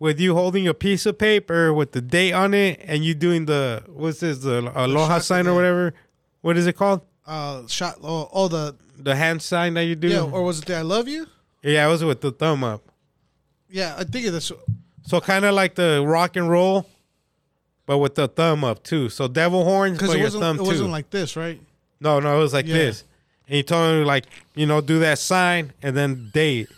With you holding a piece of paper with the date on it, and you doing the what's this the aloha sign or whatever? What is it called? Uh, shot. Oh, oh, the The hand sign that you do. yeah, or was it the I love you? Yeah, it was with the thumb up. Yeah, I think that's So kind of like the rock and roll, but with the thumb up too. So devil horns, because but it your wasn't. thumb It too. wasn't like this, right? no, no, it was like Yeah. this. And he told him like, you know, do that sign and then date.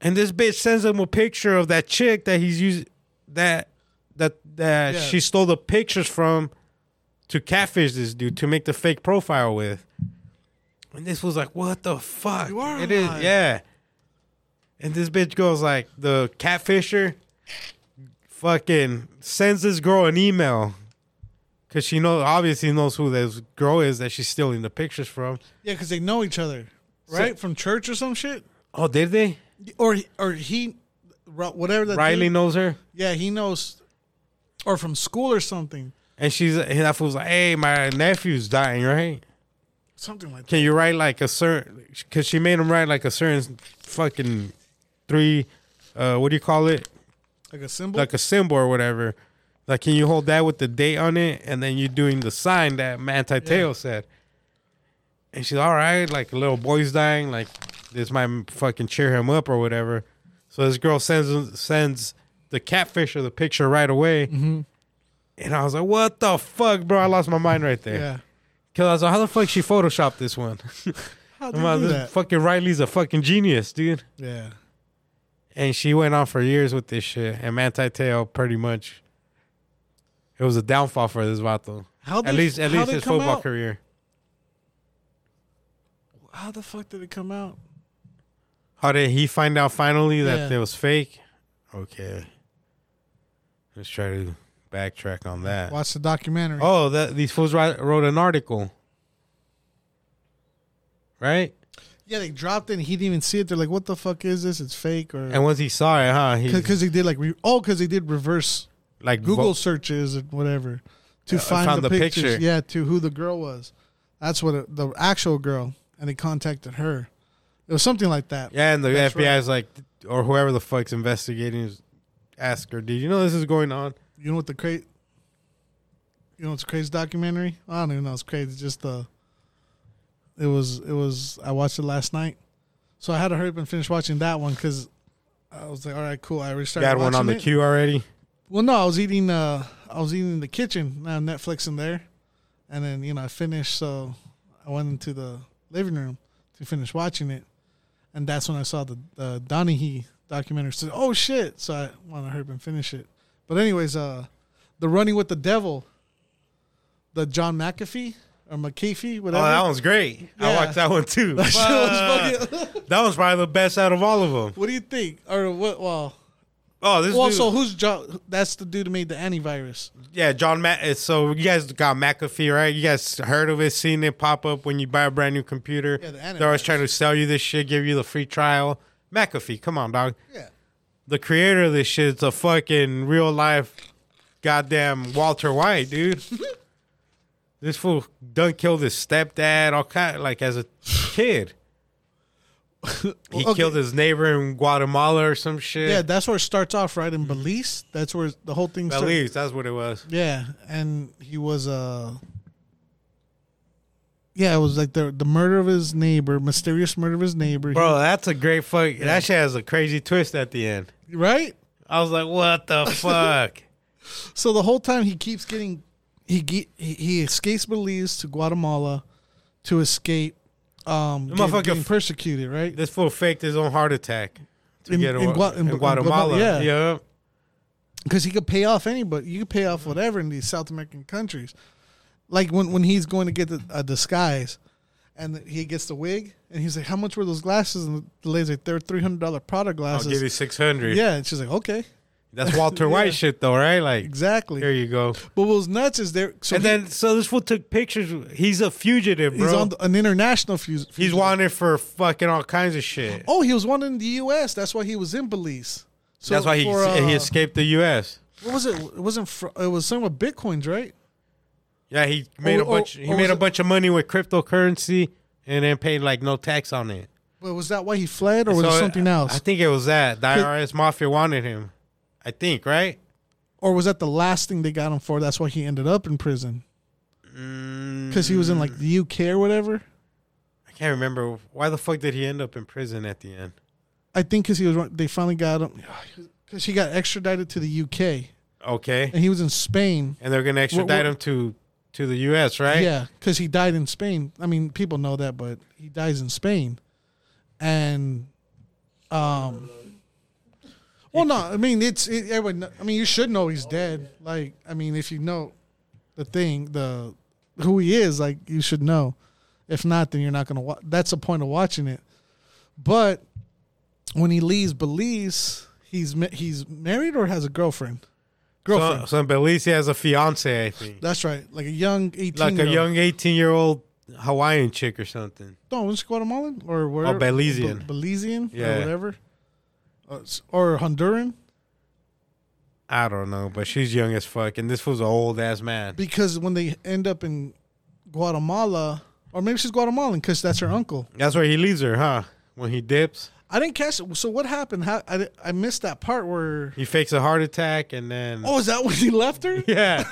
And this bitch sends him a picture of that chick that he's using that that that Yeah. she stole the pictures from to catfish this dude to make the fake profile with. And this was like, what the fuck? You are It is, alive. yeah. And this bitch goes like, the catfisher fucking sends this girl an email because she knows obviously knows who this girl is that she's stealing the pictures from. Yeah, because they know each other, right? From church or some shit, Oh, did they? or or he, whatever that. Riley dude- knows her, Yeah, he knows, or from school or something, and she's and that fool's like, "Hey, my nephew's dying, right? Something like that. Can you write like a certain? Because she made him write like a certain fucking three. Uh, what do you call it? Like a symbol. Like a symbol or whatever. Like, can you hold that with the date on it, and then you're doing the sign that Manti Te'o Yeah. said? And she's all right. Like a little boy's dying. Like this might fucking cheer him up or whatever. So this girl sends sends the catfish or the picture right away. Mhm. And I was like, "What the fuck, bro?" I lost my mind right there. yeah. Cause I was like, "How the fuck she photoshopped this one?" How I'm do you like, do this that? fucking Riley's a fucking genius, dude. Yeah. And she went on for years with this shit. And Manti Te'o pretty much, it was a downfall for this vato. How At least, at least his football out? career. How the fuck did it come out? How did he find out finally that Yeah. it was fake? Okay, let's try to backtrack on that. Watch the documentary. Oh, that these fools write, wrote an article, right? Yeah, they dropped it. and He didn't even see it. They're like, "What the fuck is this? It's fake." Or And once he saw it, huh? He because they did like re- oh, because they did reverse like Google vo- searches and whatever to Yeah, find found the, the pictures. picture. Yeah, to who the girl was. That's what it, the actual girl, and they contacted her. It was something like that. Yeah, and the That's FBI is like, or whoever the fuck's investigating, is ask her, "Did you know this is going on?" You know what the crazy? You know what's a crazy documentary? I don't even know. It's crazy. It's just the It was it was I watched it last night, so I had to hurry up and finish watching that one because I was like, all right, cool. I restarted. You had one on the it. queue already. Well, no, I was eating. Uh, I was eating in the kitchen. Now Netflix in there, and then you know I finished. So I went into the living room to finish watching it, and that's when I saw the the Donaghy documentary. So oh shit! So I want to hurry up and finish it. But anyways, uh, the Running with the Devil, the John McAfee or McAfee, Oh, whatever. that one's great. I Yeah. watched that one too. That was fucking- that was probably the best out of all of them. what do you think? Or what? Well, Oh, this well, dude, so who's John? That's the dude who made the antivirus. yeah, John Matt. So you guys got McAfee, right? You guys heard of it, seen it pop up when you buy a brand new computer. Yeah, the antivirus. They're always trying to sell you this shit, give you the free trial. McAfee, come on, dog. Yeah. The creator of this shit is a fucking real life, goddamn Walter White, dude. this fool done killed his stepdad, all kind like as a kid. He okay. killed his neighbor in Guatemala or some shit. Yeah, that's where it starts off, right? In Belize, that's where the whole thing starts. Belize, that's what it was. Yeah, and he was uh Yeah, it was like the the murder of his neighbor, mysterious murder of his neighbor. Bro, that's a great fuck. That shit has a crazy twist at the end. right? I was like, what the fuck? So the whole time he keeps getting he ge- he, he escapes Belize to Guatemala to escape um The getting, motherfucker getting f- persecuted, right? this fool faked his own heart attack to In- get in away Gua- in, in- in Guatemala. Guatemala, yeah. yeah. because he could pay off anybody. You could pay off whatever in these South American countries. Like when when he's going to get the, a disguise, and he gets the wig, and he's like, "How much were those glasses?" And the lady's like, "They're three hundred dollar Prada glasses. I'll give you 600. yeah, and she's like, "Okay, That's Walter White Yeah. shit, though, right? Like, exactly." here you go. But what was nuts is there. So and he- then, so this fool took pictures. He's a fugitive, bro. he's on the, an international fugitive. He's wanted for fucking all kinds of shit. Oh, he was wanted in the U.S. That's why he was in Belize. So That's why he for, he uh, escaped the U.S. What was it? It wasn't. Fr- it was something with bitcoins, right? Yeah, he made Or- a bunch. or- he or made was a it- bunch of money with cryptocurrency, and then paid like no tax on it. But was that why he fled, or was So, it something else? I think it was that the IRS mafia wanted him. I think right. or was that the last thing they got him for? That's why he ended up in prison Mm, because he was in like the UK or whatever. I can't remember why the fuck did he end up in prison at the end. I think because he was. They finally got him because he got extradited to the UK Okay, and he was in Spain. and they're gonna extradite him to to the U.S. Right? Yeah, because he died in Spain. I mean, people know that, but he dies in Spain, and um. Well, no, I mean it's. It, everyone, I mean, you should know he's dead. Like, I mean, if you know the thing, the who he is, like you should know. If not, then you're not gonna. Wa- that's the point of watching it. But when he leaves Belize, he's ma- he's married or has a girlfriend. Girlfriend. So, so in Belize, he has a fiance, I think, that's right, like a young eighteen. like a year old. young eighteen-year-old Hawaiian chick or something. No, was it Guatemalan or where? Oh, Belizean. Be- Belizean, Yeah. or whatever, Uh, or Honduran. I don't know, but she's young as fuck, and this was an old ass man. Because when they end up in Guatemala, or maybe she's Guatemalan because that's her uncle. That's where he leaves her, huh? When he dips, I didn't catch it. So what happened? How I, I missed that part where. he fakes a heart attack, and then Oh, is that when he left her? Yeah.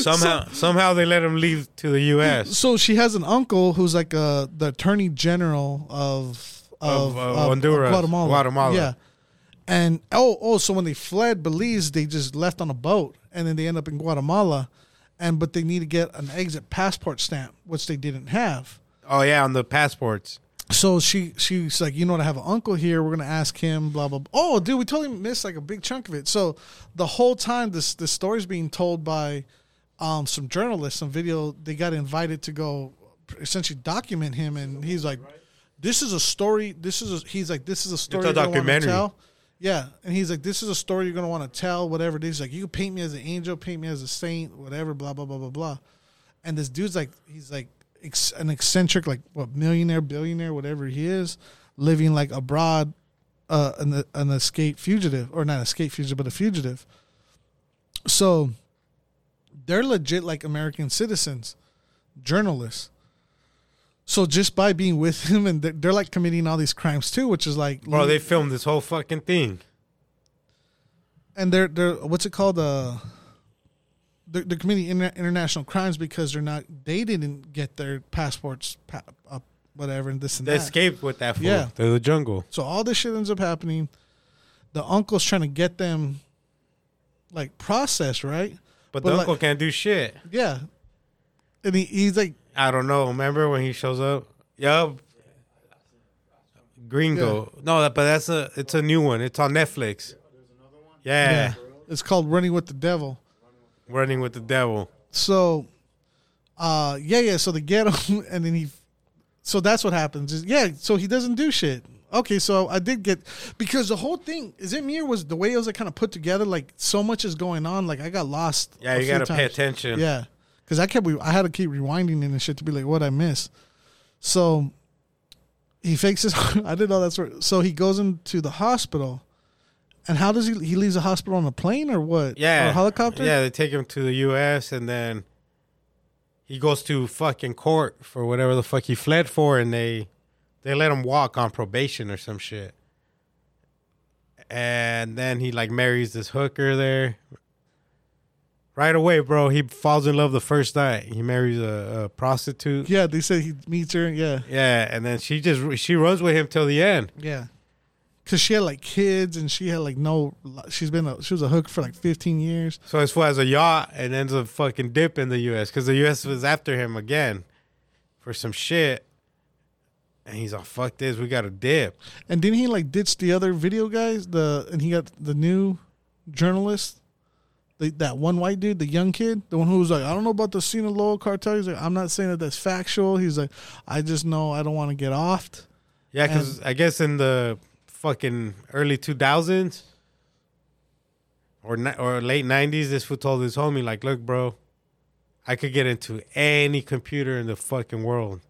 somehow, somehow they let him leave to the U.S. So she has an uncle who's like uh, the attorney general of Of, of, uh, Honduras, Guatemala. Guatemala. Yeah. And oh oh, so when they fled Belize, they just left on a boat, and then they end up in Guatemala, and but they need to get an exit passport stamp, which they didn't have. Oh yeah, on the passports. So she she's like, you know what, I have an uncle here. We're gonna ask him. Blah blah. blah. Oh, dude, we totally missed like a big chunk of it. So the whole time this this story's being told by um, some journalists, some video. They got invited to go essentially document him, and he's like, "This is a story. This is a, he's like, this is a story a you're gonna documentary. tell." Yeah, and he's like, "This is a story you're gonna want to tell. Whatever it is, like you can paint me as an angel, paint me as a saint, whatever. Blah blah blah blah blah." And this dude's like, he's like ex- an eccentric, like what millionaire, billionaire, whatever he is, living like abroad, uh, an an escape fugitive or not escape fugitive, but a fugitive. So they're legit like American citizens, journalists. So just by being with him, and they're, they're like committing all these crimes too, which is like, Bro, they filmed this whole fucking thing. and they're they're what's it called? Uh, they're, they're committing inter- international crimes because they're not they didn't get their passports pa- up whatever and this and that. They that. escaped with that fool Yeah. to the jungle. So all this shit ends up happening. The uncle's trying to get them like processed, right? But, But the like- uncle can't do shit. Yeah. And he, he's like, I don't know. Remember when he shows up? Yup. Gringo. No, but that's a it's a new one. It's on Netflix. Yeah. yeah. It's called Running with the Devil. Running with the devil. So, uh, yeah, yeah. So they get him, and then he. So that's what happens. Is yeah. So he doesn't do shit. Okay, so I did get because the whole thing is it me or was the way it was like kind of put together. Like so much is going on. Like I got lost. Yeah, you gotta pay attention. Yeah, because I kept I had to keep rewinding and shit to be like what I missed. So he fakes his. I didn't know that's where. So he goes into the hospital, and how does he? He leaves the hospital on a plane or what? Yeah. or a helicopter. Yeah, they take him to the U.S. and then he goes to fucking court for whatever the fuck he fled for, and they they let him walk on probation or some shit. And then he like marries this hooker there. Right away, bro, he falls in love the first night. He marries a, a prostitute. yeah. They say he meets her. Yeah, Yeah, and then she just she runs with him till the end. yeah. Cause she had like kids and she had like no. She's been a, she was a hooker for like fifteen years. So as fool has a yacht and ends up fucking dip in the U.S. because the U.S. was after him again for some shit. And he's like, "Fuck this, we got to dip." And didn't he like ditch the other video guys. The and he got the new journalist. The, that one white dude, the young kid, the one who was like, I don't know about the Sinaloa cartel. He's like, I'm not saying that that's factual. He's like, I just know I don't want to get offed. Yeah, because I guess in the fucking early two thousands or ni- or late nineties, this fool told his homie, "Like, look, bro, I could get into any computer in the fucking world,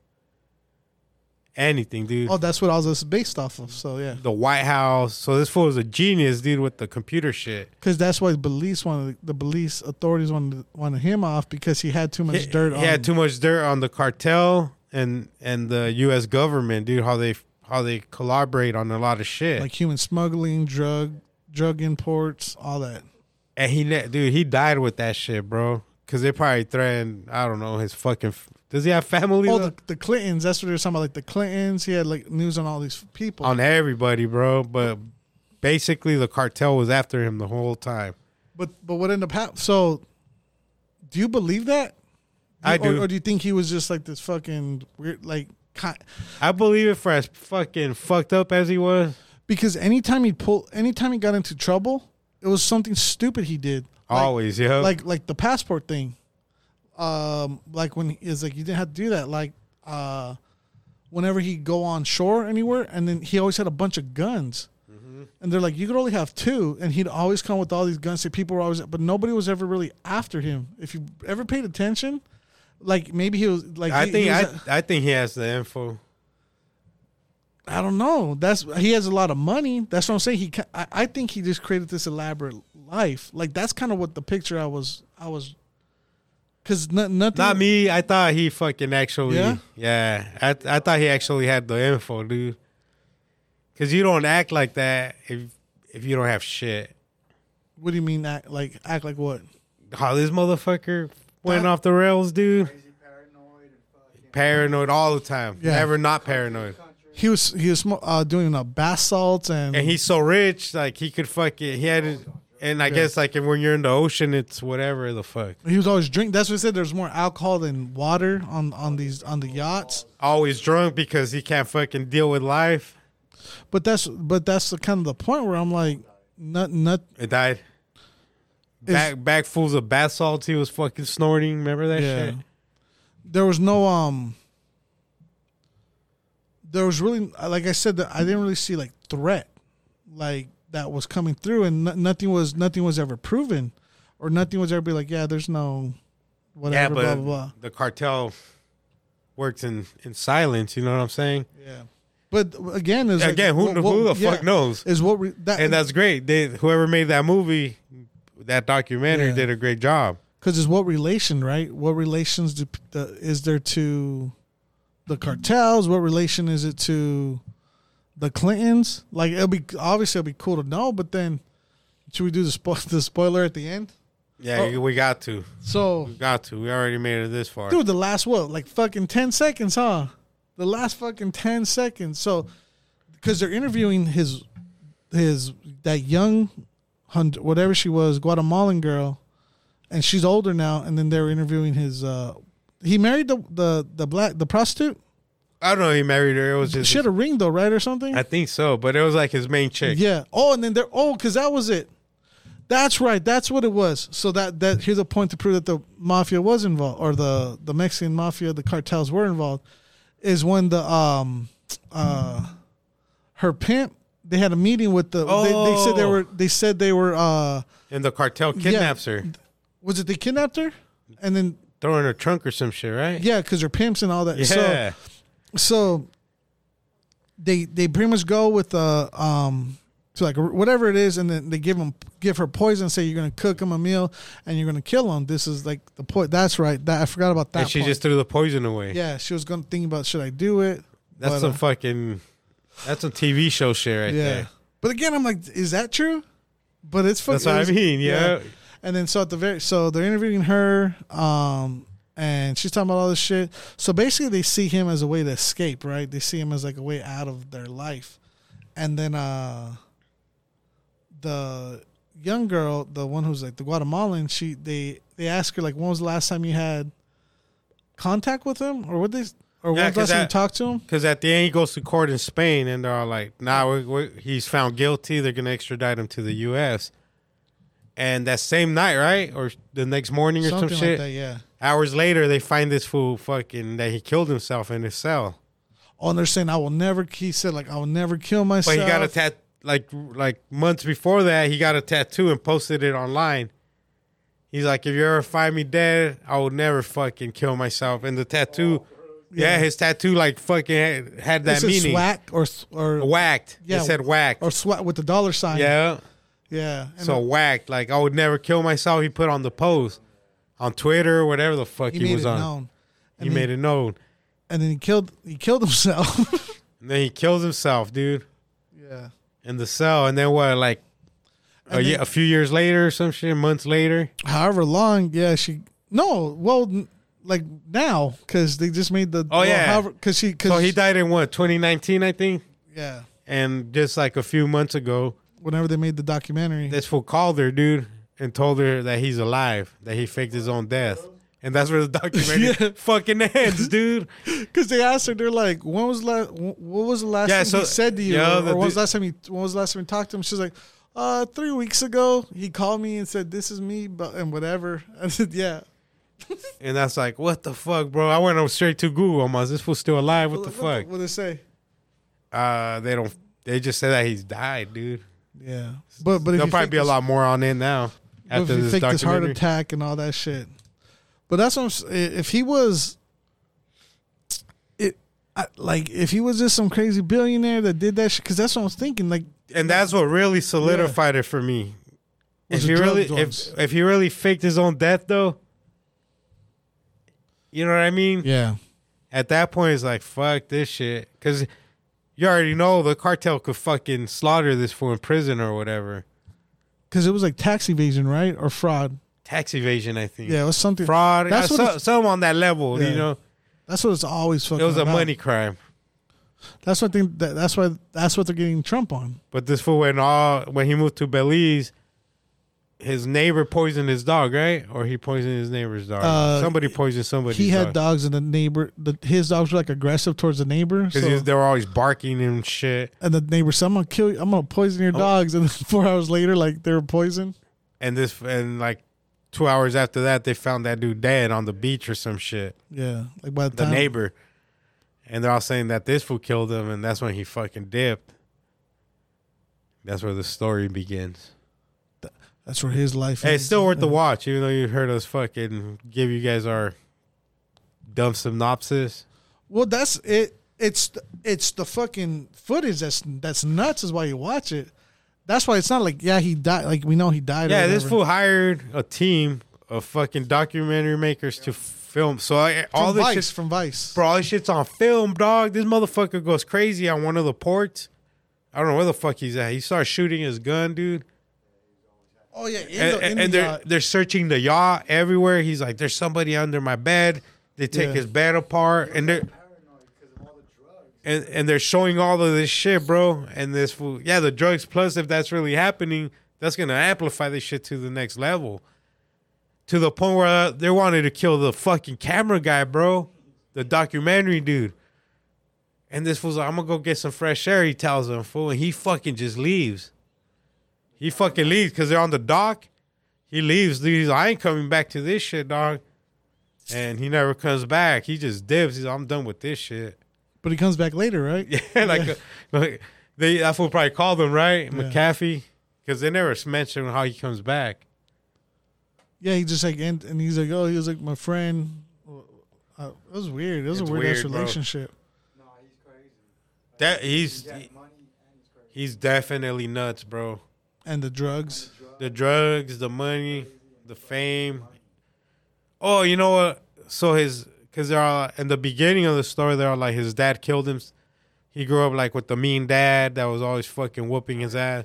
anything, dude." Oh, that's what all this is based off of. So yeah, the White House. So this fool was a genius, dude, with the computer shit. because that's why the police wanted the police authorities wanted wanted him off because he had too much he, dirt. He on had too much dirt on the cartel and and the U.S. government, dude. How they how they collaborate on a lot of shit. like human smuggling, drug drug imports, all that. and he, dude, he died with that shit, bro. Because they probably threatened. I don't know his fucking. Does he have family? Oh, the, the Clintons. That's what they were talking about. Like the Clintons. He had like news on all these people. on everybody, bro. But basically, the cartel was after him the whole time. But but what ended up happening? So, do you believe that? I Or- do. Or, do you think he was just like this fucking weird, like, I believe it for as fucking fucked up as he was. because anytime he pull, anytime he got into trouble, it was something stupid he did. Like, Always, yeah. like like the passport thing. Um, like when when is like you didn't have to do that. Like, uh, whenever he go on shore anywhere, and then he always had a bunch of guns. And they're like, you could only have two, and he'd always come with all these guns. So people were always, but nobody was ever really after him. If you ever paid attention, like maybe he was like, I he- think he I, was- I think he has the info. I don't know. That's he has a lot of money. That's what I'm saying. He, I, I think he just created this elaborate life. Like that's kind of what the picture I was, I was, because nothing. Not me. I thought he fucking actually. Yeah? Yeah. I I thought he actually had the info, dude. Because you don't act like that if if you don't have shit. What do you mean? Act like act like what? How this motherfucker went off the rails, dude. Crazy paranoid and Paranoid all the time. Yeah. Never not paranoid. He was he was uh, doing uh, bath salts and, And he's so rich, like he could fucking he had it. And I guess like when you're in the ocean, it's whatever the fuck. he was always drink. That's what I said. There's more alcohol than water on on these on the yachts. Always drunk because he can't fucking deal with life. But that's but that's the kind of the point where I'm like, not not It died. Back back fools of bath salts he was fucking snorting. Remember that yeah. shit? There was no um. There was really, like I said, that I didn't really see like threat, like that was coming through, and nothing was nothing was ever proven, or nothing was ever be like, yeah, there's no, Yeah, whatever, but blah blah blah. the cartel works in, in silence. You know what I'm saying? Yeah, but again, is Again, who, who the fuck knows? Is what we, that And that's great. They, whoever made that movie, that documentary, Yeah. did a great job. because it's what relation, right? What relations do, the, is there to the cartels? What relation is it to the Clintons? Like it'll be obviously it'll be cool to know, but then should we do the spo- the spoiler at the end? Yeah, oh. we got to. So, We got to. We already made it this far. dude, the last what, like fucking ten seconds, huh? The last fucking ten seconds. So, because they're interviewing his his that young hunt whatever she was Guatemalan girl, and she's older now. And then they're interviewing his. uh He married the the the black the prostitute. I don't know. He married her. It was just. She had a ring though, right, or something? I think so, but it was like his main chick. Yeah. Oh, and then they're oh, because that was it. That's right. That's what it was. So that that here's a point to prove that the mafia was involved, or the the Mexican mafia, the cartels were involved. Is when the um uh her pimp they had a meeting with the they, they said they Oh. were they said they were uh And the cartel kidnaps her, was it they kidnapped her and then throw her in a trunk or some shit, right? yeah because her pimps and all that Yeah. so so they they pretty much go with the um to like whatever it is and then they give them give her poison say you're gonna cook them a meal and you're gonna kill them. this is like the point that's right that i forgot about that and she part. just threw the poison away. yeah she was gonna think about should i do it That's But, some uh, fucking. That's a TV show shit right yeah there. but again i'm like is that true but it's That's fucking- what I mean. Yeah. And then so at the very so they're interviewing her, um, and she's talking about all this shit. So basically, they see him as a way to escape, right? They see him as like a way out of their life. And then uh, the young girl, the one who's like the Guatemalan, she they they ask her like, when was the last time you had contact with him, or what they, or Yeah, when was the 'cause last time you that- talked to him? Because at the end, he goes to court in Spain, and they're all like, "Nah, we're, we're, he's found guilty. They're gonna extradite him to the U.S." And that same night, right, or the next morning or Something some like shit, that, yeah. hours later, they find this fool fucking that he killed himself in his cell. Oh, and they're saying I will never. He said like I will never kill myself." But he got a tat like like months before that. He got a tattoo and posted it online. He's like, if you ever find me dead, I will never fucking kill myself. And the tattoo, yeah, his tattoo like fucking had, had that it meaning. swag or or Whacked. Yeah. It said whacked. or sweat with the dollar sign. yeah. yeah. And So whacked. Like I would never kill myself. He put on the post on Twitter or whatever the fuck he he, made was it on. known, He made it known. and then he killed he killed himself. And then he killed himself, dude, yeah, in the cell. And then what? Like a, And then- a few years later, or some shit, months later. however long. Yeah, she no. Well, like now because they just made the. Oh, yeah. Because she because So he died in what 2019, I think. yeah. And just like a few months ago, Whenever they made the documentary, this fool called her, dude, and told her that he's alive, that he faked his own death. And that's where the documentary Yeah. fucking ends, dude. because they asked her, they're like, "When was la- What was the last Yeah, thing so- he said to you? yeah, or or when was the last time he? When was the last time he talked to him?" She's like, "Uh, three weeks ago, he called me and said this is me, but and whatever." I said, "Yeah." And that's like, what the fuck, bro? I went straight to Google. I'm like, this fool still alive? What the fuck? What did they say? Uh, they don't. They just said that he's died, dude. Yeah, but but There'll probably be a lot more on it now after this this heart attack and all that shit. But that's what I'm, if he was, it I, like if he was just some crazy billionaire that did that shit. Because that's what I was thinking. Like, and that's what really solidified it for me. If he really, dogs. if if he really faked his own death, though, you know what I mean. yeah, At that point, it's like fuck this shit, because you already know the cartel could fucking slaughter this fool in prison or whatever. because it was like tax evasion, right, or fraud. Tax evasion, I think. Yeah, it was something. Fraud. That's That's what it's- some on that level. Yeah. You know, That's what it's always fucking. it was a about. money crime. That's what I think. That, that's why. That's what they're getting Trump on. But this fool went all when he moved to Belize. His neighbor poisoned his dog, right? Or he poisoned his neighbor's dog. Uh, Somebody poisoned somebody. he had dogs, and the neighbor, the, his dogs were like aggressive towards the neighbor. because So, they were always barking and shit. and the neighbor said, "I'm gonna kill you. I'm gonna poison Oh. your dogs." And four hours later, like they were poisoned. And this and like two hours after that, they found that dude dead on the beach or some shit. Yeah, like by the, The time neighbor, and they're all saying that this fool killed him, and that's when he fucking dipped. That's where the story begins. That's where his life. Hey, it's still worth the watch, even though you heard us fucking give you guys our dumb synopsis. Well, that's it. It's the- it's the fucking footage that's that's nuts. Is why you watch it. That's why it's not like yeah he died. Like we know he died. Yeah, this fool hired a team of fucking documentary makers to film. So I, all this Vice shit, from Vice. bro, all this shit's on film, dog. This motherfucker goes crazy on one of the ports. I don't know where the fuck he's at. He starts shooting his gun, dude. Oh yeah, in and, the, in and the they're yacht. they're searching the yacht everywhere. He's like, "There's somebody under my bed." They take Yeah. his bed apart, and they're Paranoid because of all the drugs. and and they're showing all of this shit, bro. And this fool, yeah, the drugs. Plus, if that's really happening, that's gonna amplify this shit to the next level, to the point where uh, they wanted to kill the fucking camera guy, bro, the documentary dude. And this fool's like, "I'm gonna go get some fresh air." He tells him, fool, and he fucking just leaves. He fucking leaves because they're on the dock. He leaves. Dude, he's like, I ain't coming back to this shit, dog. And he never comes back. He just dips. He's like, I'm done with this shit. but he comes back later, right? Yeah, like, uh, like they that fool probably called him right, Yeah. McAfee, because they never mentioned how he comes back. Yeah, he just like and, and he's like, oh, he was like my friend. Uh, it was weird. It was It's a weird, ass weird, bro. relationship. No, he's crazy. That He's he's he- money he's crazy. he's definitely nuts, bro. And the drugs. The drugs, the money, the fame. Oh, you know what? So his because they're all, in the beginning of the story, they're all like his dad killed him. He grew up like with the mean dad that was always fucking whooping his ass,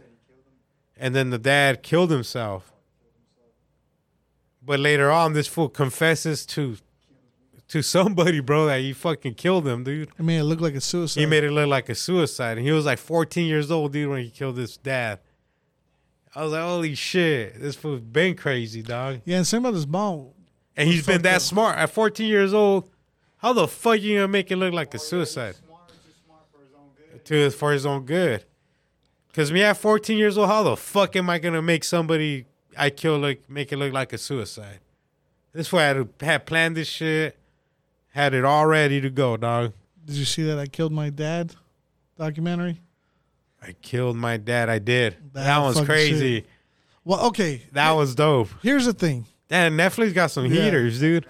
and then the dad killed himself. But later on, this fool confesses to to somebody, bro, that he fucking killed him, dude. I mean, it looked like a suicide. He made it look like a suicide, and he was like 14 years old, dude, when he killed his dad. I was like, holy shit, this fool's been crazy, dog. yeah, and same about his mom. And he's been that up. smart at 14 years old. How the fuck you gonna make it look like a oh, suicide Smart, too for his own good. for his own good? Cause me at 14 years old, how the fuck am I gonna make somebody I kill like make it look like a suicide? This way I had, had planned this shit, had it all ready to go, dog. Did you see that I killed my dad documentary? I killed my dad. I did. That That, one's crazy. Well, okay. That was dope. Here's the thing. Damn, Netflix got some Yeah. heaters, dude.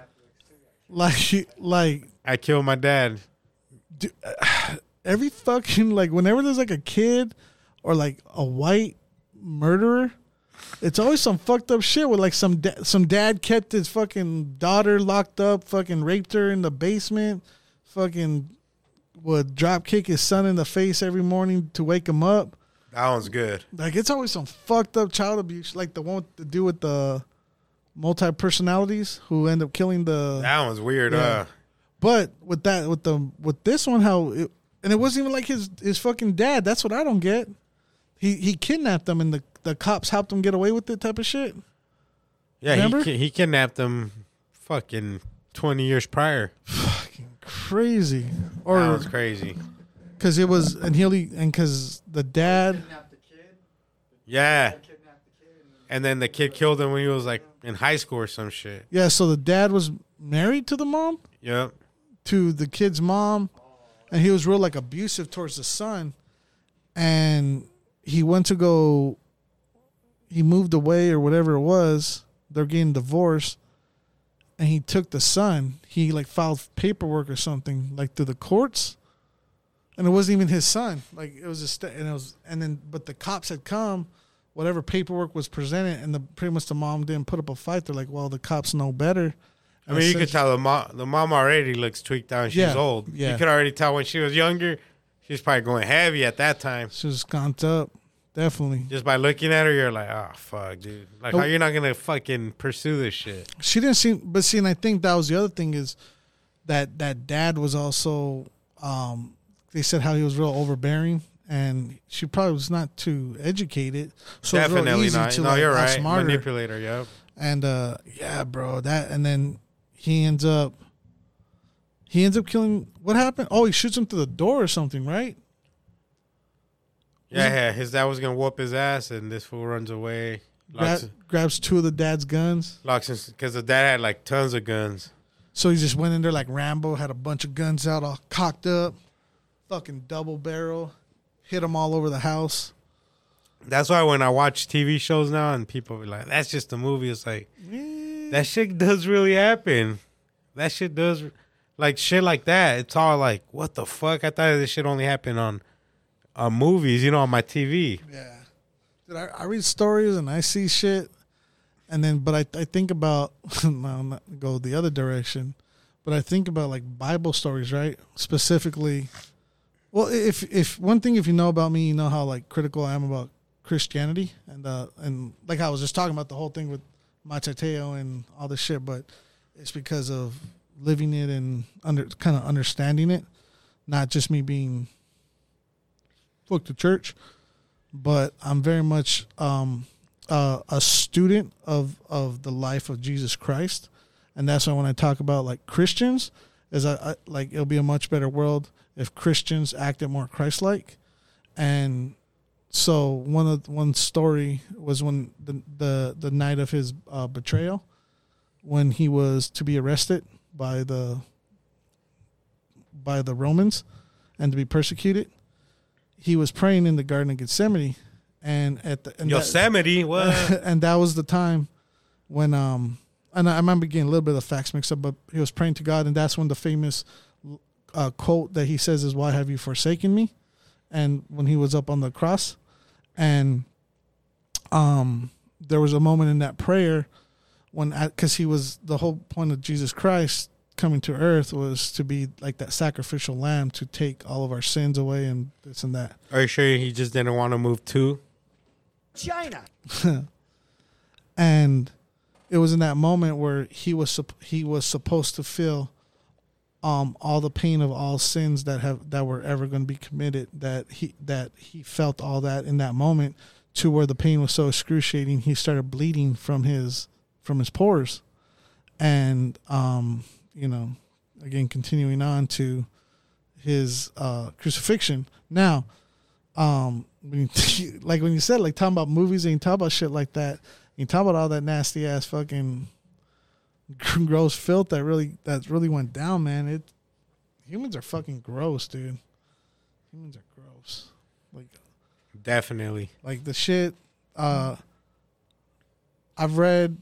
Like, like I killed my dad. every fucking like whenever there's like a kid or like a white murderer, it's always some fucked up shit with like some da- some dad kept his fucking daughter locked up, fucking raped her in the basement, fucking would drop kick his son in the face every morning to wake him up. That one's good. Like it's always some fucked up child abuse, like the one with to do with the multi personalities who end up killing the. That one's weird. Yeah. Uh, But with that, with the with this one, how it, and it wasn't even like his his fucking dad. That's what I don't get. He he kidnapped them, and the the cops helped him get away with it, type of shit. yeah, Remember? he he kidnapped them, fucking twenty years prior. Crazy, that or was crazy. because it was and he only and because the dad. Kid. Yeah, Kidnapped the kid. And and then the kid killed him when he was like in high school or some shit. Yeah, so the dad was married to the mom, Yep. to the kid's mom, and he was real like abusive towards the son. And he went to go. He moved away or whatever it was. They're getting divorced, and he took the son. He like filed paperwork or something like to the courts, and it wasn't even his son. Like it was just and it was and then but the cops had come. Whatever paperwork was presented, and the pretty much the mom didn't put up a fight. They're like, "Well, the cops know better." I mean, you could tell the mom. The mom already looks tweaked out. She's Yeah, old. yeah. You could already tell when she was younger. She's probably going heavy at that time. She was gone up, definitely. Just by looking at her, you're like, oh fuck, dude. Like, how Nope. you're not gonna fucking pursue this shit? She didn't seem, but see, and I think that was the other thing is that that dad was also. Um, they said how he was real overbearing, and she probably was not too educated. So Definitely not. To no, like you're right. Manipulator. Yep. And uh, yeah, bro, that and then he ends up. He ends up killing. What happened? Oh, he shoots him through the door or something, right? Yeah, yeah. His dad was gonna whoop his ass, and this fool runs away. Grabs two of the dad's guns. locks because the dad had like tons of guns. So he just went in there like Rambo, had a bunch of guns out, all cocked up, fucking double barrel, hit them all over the house. That's why when I watch TV shows now and people be like, "That's just a movie," it's like that shit does really happen. That shit does, like shit like that. It's all like, what the fuck? I thought this shit only happened on, on movies, you know, on my TV. Yeah, dude, I, I read stories and I see shit, and then but I I think about go the other direction, but I think about like Bible stories, right? Specifically, well, if if one thing if you know about me, you know how like critical I am about Christianity and uh and like I was just talking about the whole thing with Manti Te'o and all this shit, but it's because of living it and under kind of understanding it, not just me being fuck the church, but I'm very much um uh, a student of of the life of Jesus Christ, and that's why when I talk about like Christians, is I, I like it'll be a much better world if Christians acted more Christ-like, and so one of one story was when the the the night of his uh, betrayal, when he was to be arrested by the by the Romans, and to be persecuted, he was praying in the Garden of Gethsemane, and at the and that- Yosemite, what? and that was the time when um and I remember getting a little bit of facts mixed up, but he was praying to God, and that's when the famous uh, quote that he says is "Why have you forsaken me?" And when he was up on the cross, and um, there was a moment in that prayer when because he was the whole point of Jesus Christ coming to earth was to be like that sacrificial lamb to take all of our sins away and this and that. Are you sure he just didn't want to move to China. and it was in that moment where he was sup- he was supposed to feel um all the pain of all sins that have that were ever going to be committed that he that he felt all that in that moment to where the pain was so excruciating he started bleeding from his from his pores and um you know again continuing on to his uh crucifixion. Now um when you, like when you said like talking about movies and you talk about shit like that you talk about all that nasty ass fucking gross filth that really that really went down man. It humans are fucking gross dude. Humans are gross. Like Definitely. like the shit uh i've read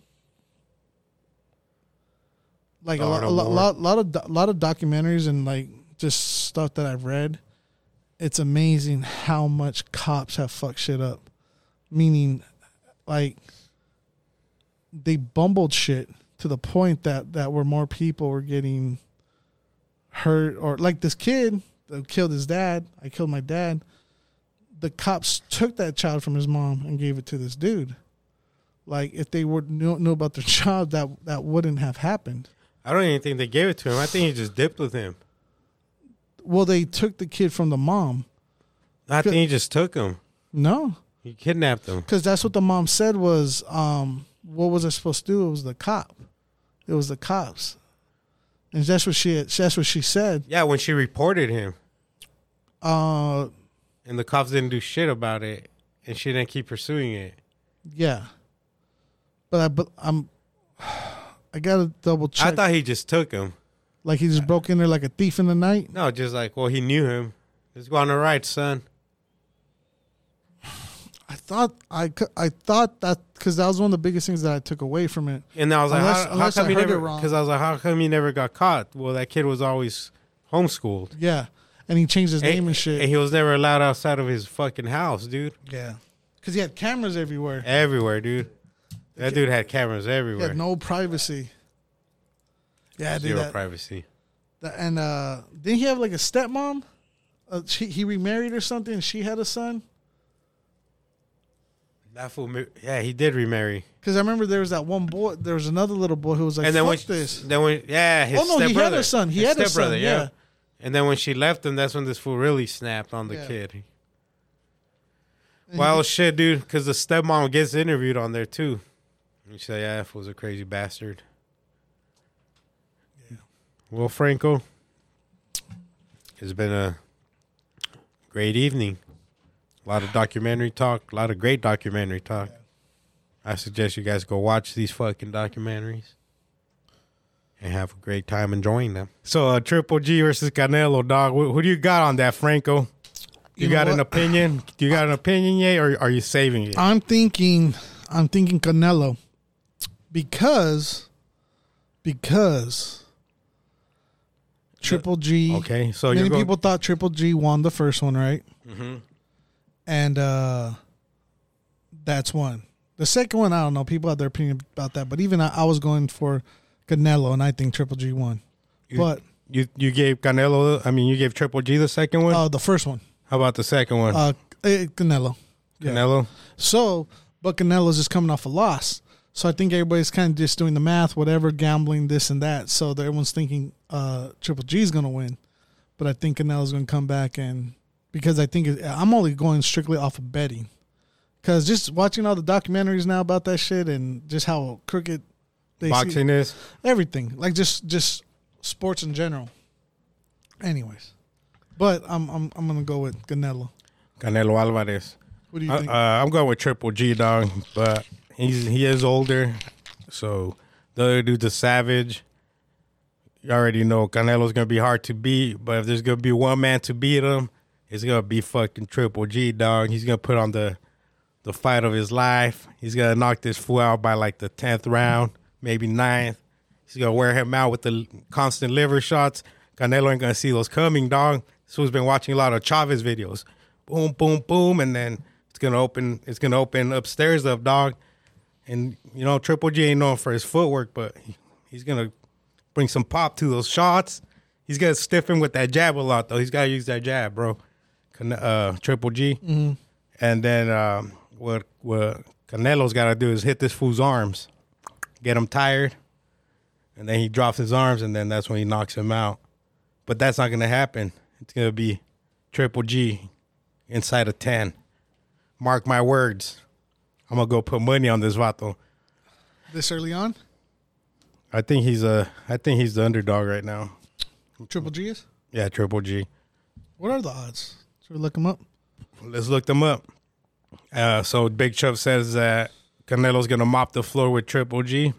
like a, lot, a lot, lot, lot of do- lot of documentaries and like just stuff that i've read it's amazing how much cops have fucked shit up meaning like they bumbled shit to the point that that where more people were getting hurt or like this kid that killed his dad i killed my dad the cops took that child from his mom and gave it to this dude. Like if they were knew, knew about their child, that that wouldn't have happened. I don't even think they gave it to him. I think he just dipped with him. Well, they took the kid from the mom. I think he just took him. No, He kidnapped him. because that's what the mom said was, um, what was I supposed to do? It was the cop. It was the cops, and that's what she that's what she said. Yeah, when she reported him, Uh, and the cops didn't do shit about it, and she didn't keep pursuing it. yeah, but I but I'm I gotta double check. I thought he just took him. like he just uh, broke in there like a thief in the night. No, just like, well, he knew him. Let's go on the right, son. I thought I I thought that because that was one of the biggest things that I took away from it. And I was like, Unless- how, how come I he never? Because I was like, how come he never got caught? Well, that kid was always homeschooled. Yeah, and he changed his name and shit. And he was never allowed outside of his fucking house, dude. yeah, because he had cameras everywhere. Everywhere, dude. That dude had cameras He everywhere. had no privacy. Yeah, dude. Zero That, privacy. that- and uh, didn't he have like a stepmom? Uh, she, he remarried or something, and she had a son. That fool, yeah, he did remarry. Because I remember there was that one boy. There was another little boy who was like, and then "Fuck when she- this." then when yeah, his Oh no, he had a son. He His had a son. stepbrother, Yeah. And then when she left him, that's when this fool really snapped on the Yeah. kid. Well, shit, dude, because the stepmom gets interviewed on there too. And she said, "Yeah, that a crazy bastard." Yeah. Well, Franco, it's been a great evening. A lot of documentary talk. A lot of great documentary talk. I suggest you guys go watch these fucking documentaries and have a great time enjoying them. So, uh, Triple G versus Canelo, dog. Who, who do you got on that, Franco? You, You know got an opinion? Do you got an opinion yet, or are you saving it? I'm thinking, I'm thinking Canelo, because, because Triple G. Okay, so many going. people thought Triple G won the first one, right? Mhm. And uh that's one. The second one, I don't know. People have their opinion about that, but even I, I was going for Canelo, and I think Triple G won. You- But You you gave Canelo. I mean, you gave Triple G the second one. uh, the first one, How about the second one? uh, eh, Canelo. Yeah. Canelo. So, but Canelo's just coming off a loss. So I think everybody's kind of just doing the math, whatever, gambling, this and that. So everyone's thinking uh, Triple G is going to win. But I think Canelo's going to come back and because I think it, I'm only going strictly off of betting. Because just watching all the documentaries now about that shit and just how crooked they see Boxing is. everything, like just just sports in general. Anyways, but I'm I'm I'm gonna go with Canelo. Canelo Alvarez. What do you Uh, think? uh, I'm going with Triple G, dog. But he's he is older, so the other dude's a savage. You already know Canelo's gonna be hard to beat, but if there's gonna be one man to beat him, it's gonna be fucking Triple G, dog. He's gonna put on the the fight of his life. He's gonna knock this fool out by like the tenth round, maybe ninth. He's gonna wear him out with the constant liver shots. Canelo ain't gonna see those coming, dog. This fool's been watching a lot of Chavez videos. Boom, boom, boom, and then it's gonna open. It's gonna open upstairs up, dog. And you know, Triple G ain't known for his footwork, but he- he's gonna bring some pop to those shots. He's gonna stiffen with that jab a lot, though. He's gotta use that jab, bro. Can- Uh, Triple G, and then um, what what Canelo's got to do is hit this fool's arms, get him tired, and then he drops his arms, and then that's when he knocks him out. But that's not gonna happen. It's gonna be Triple G inside of ten. Mark my words. I'm gonna go put money on this vato. this early on, I think he's a. I think he's the underdog right now. Triple G is. Yeah, Triple G. What are the odds? Should we look them up? Let's look them up. Uh, so Big Chubb says that Canelo's gonna mop the floor with Triple G.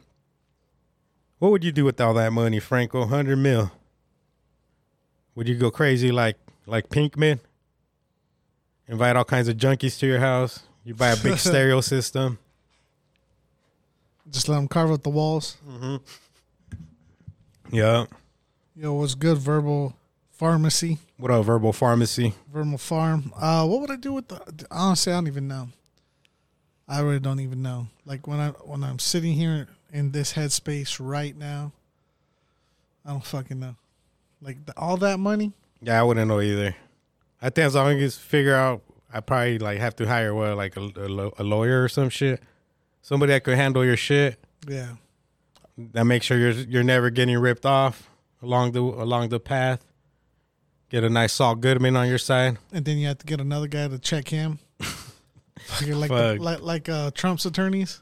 What would you do with all that money, Franco? Hundred mil. Would you go crazy like like Pinkman? Invite all kinds of junkies to your house. You buy a big stereo system. Just let them carve out the walls. Yeah. Yo, what's good? Verbal pharmacy, What up, Verbal Pharmacy? verbal farm. Uh, what would I do with the? Honestly, I don't even know. I really don't even know. Like when I when I'm sitting here in this headspace right now, I don't fucking know. Like the, all that money. Yeah, I wouldn't know either. I think as long as figure out, I probably like have to hire what like a, a, a lawyer or some shit, somebody that could handle your shit. Yeah. That makes sure you're you're never getting ripped off along the along the path. Get a nice Saul Goodman on your side. and then you have to get another guy to check him. Like the, like like uh, Trump's attorneys.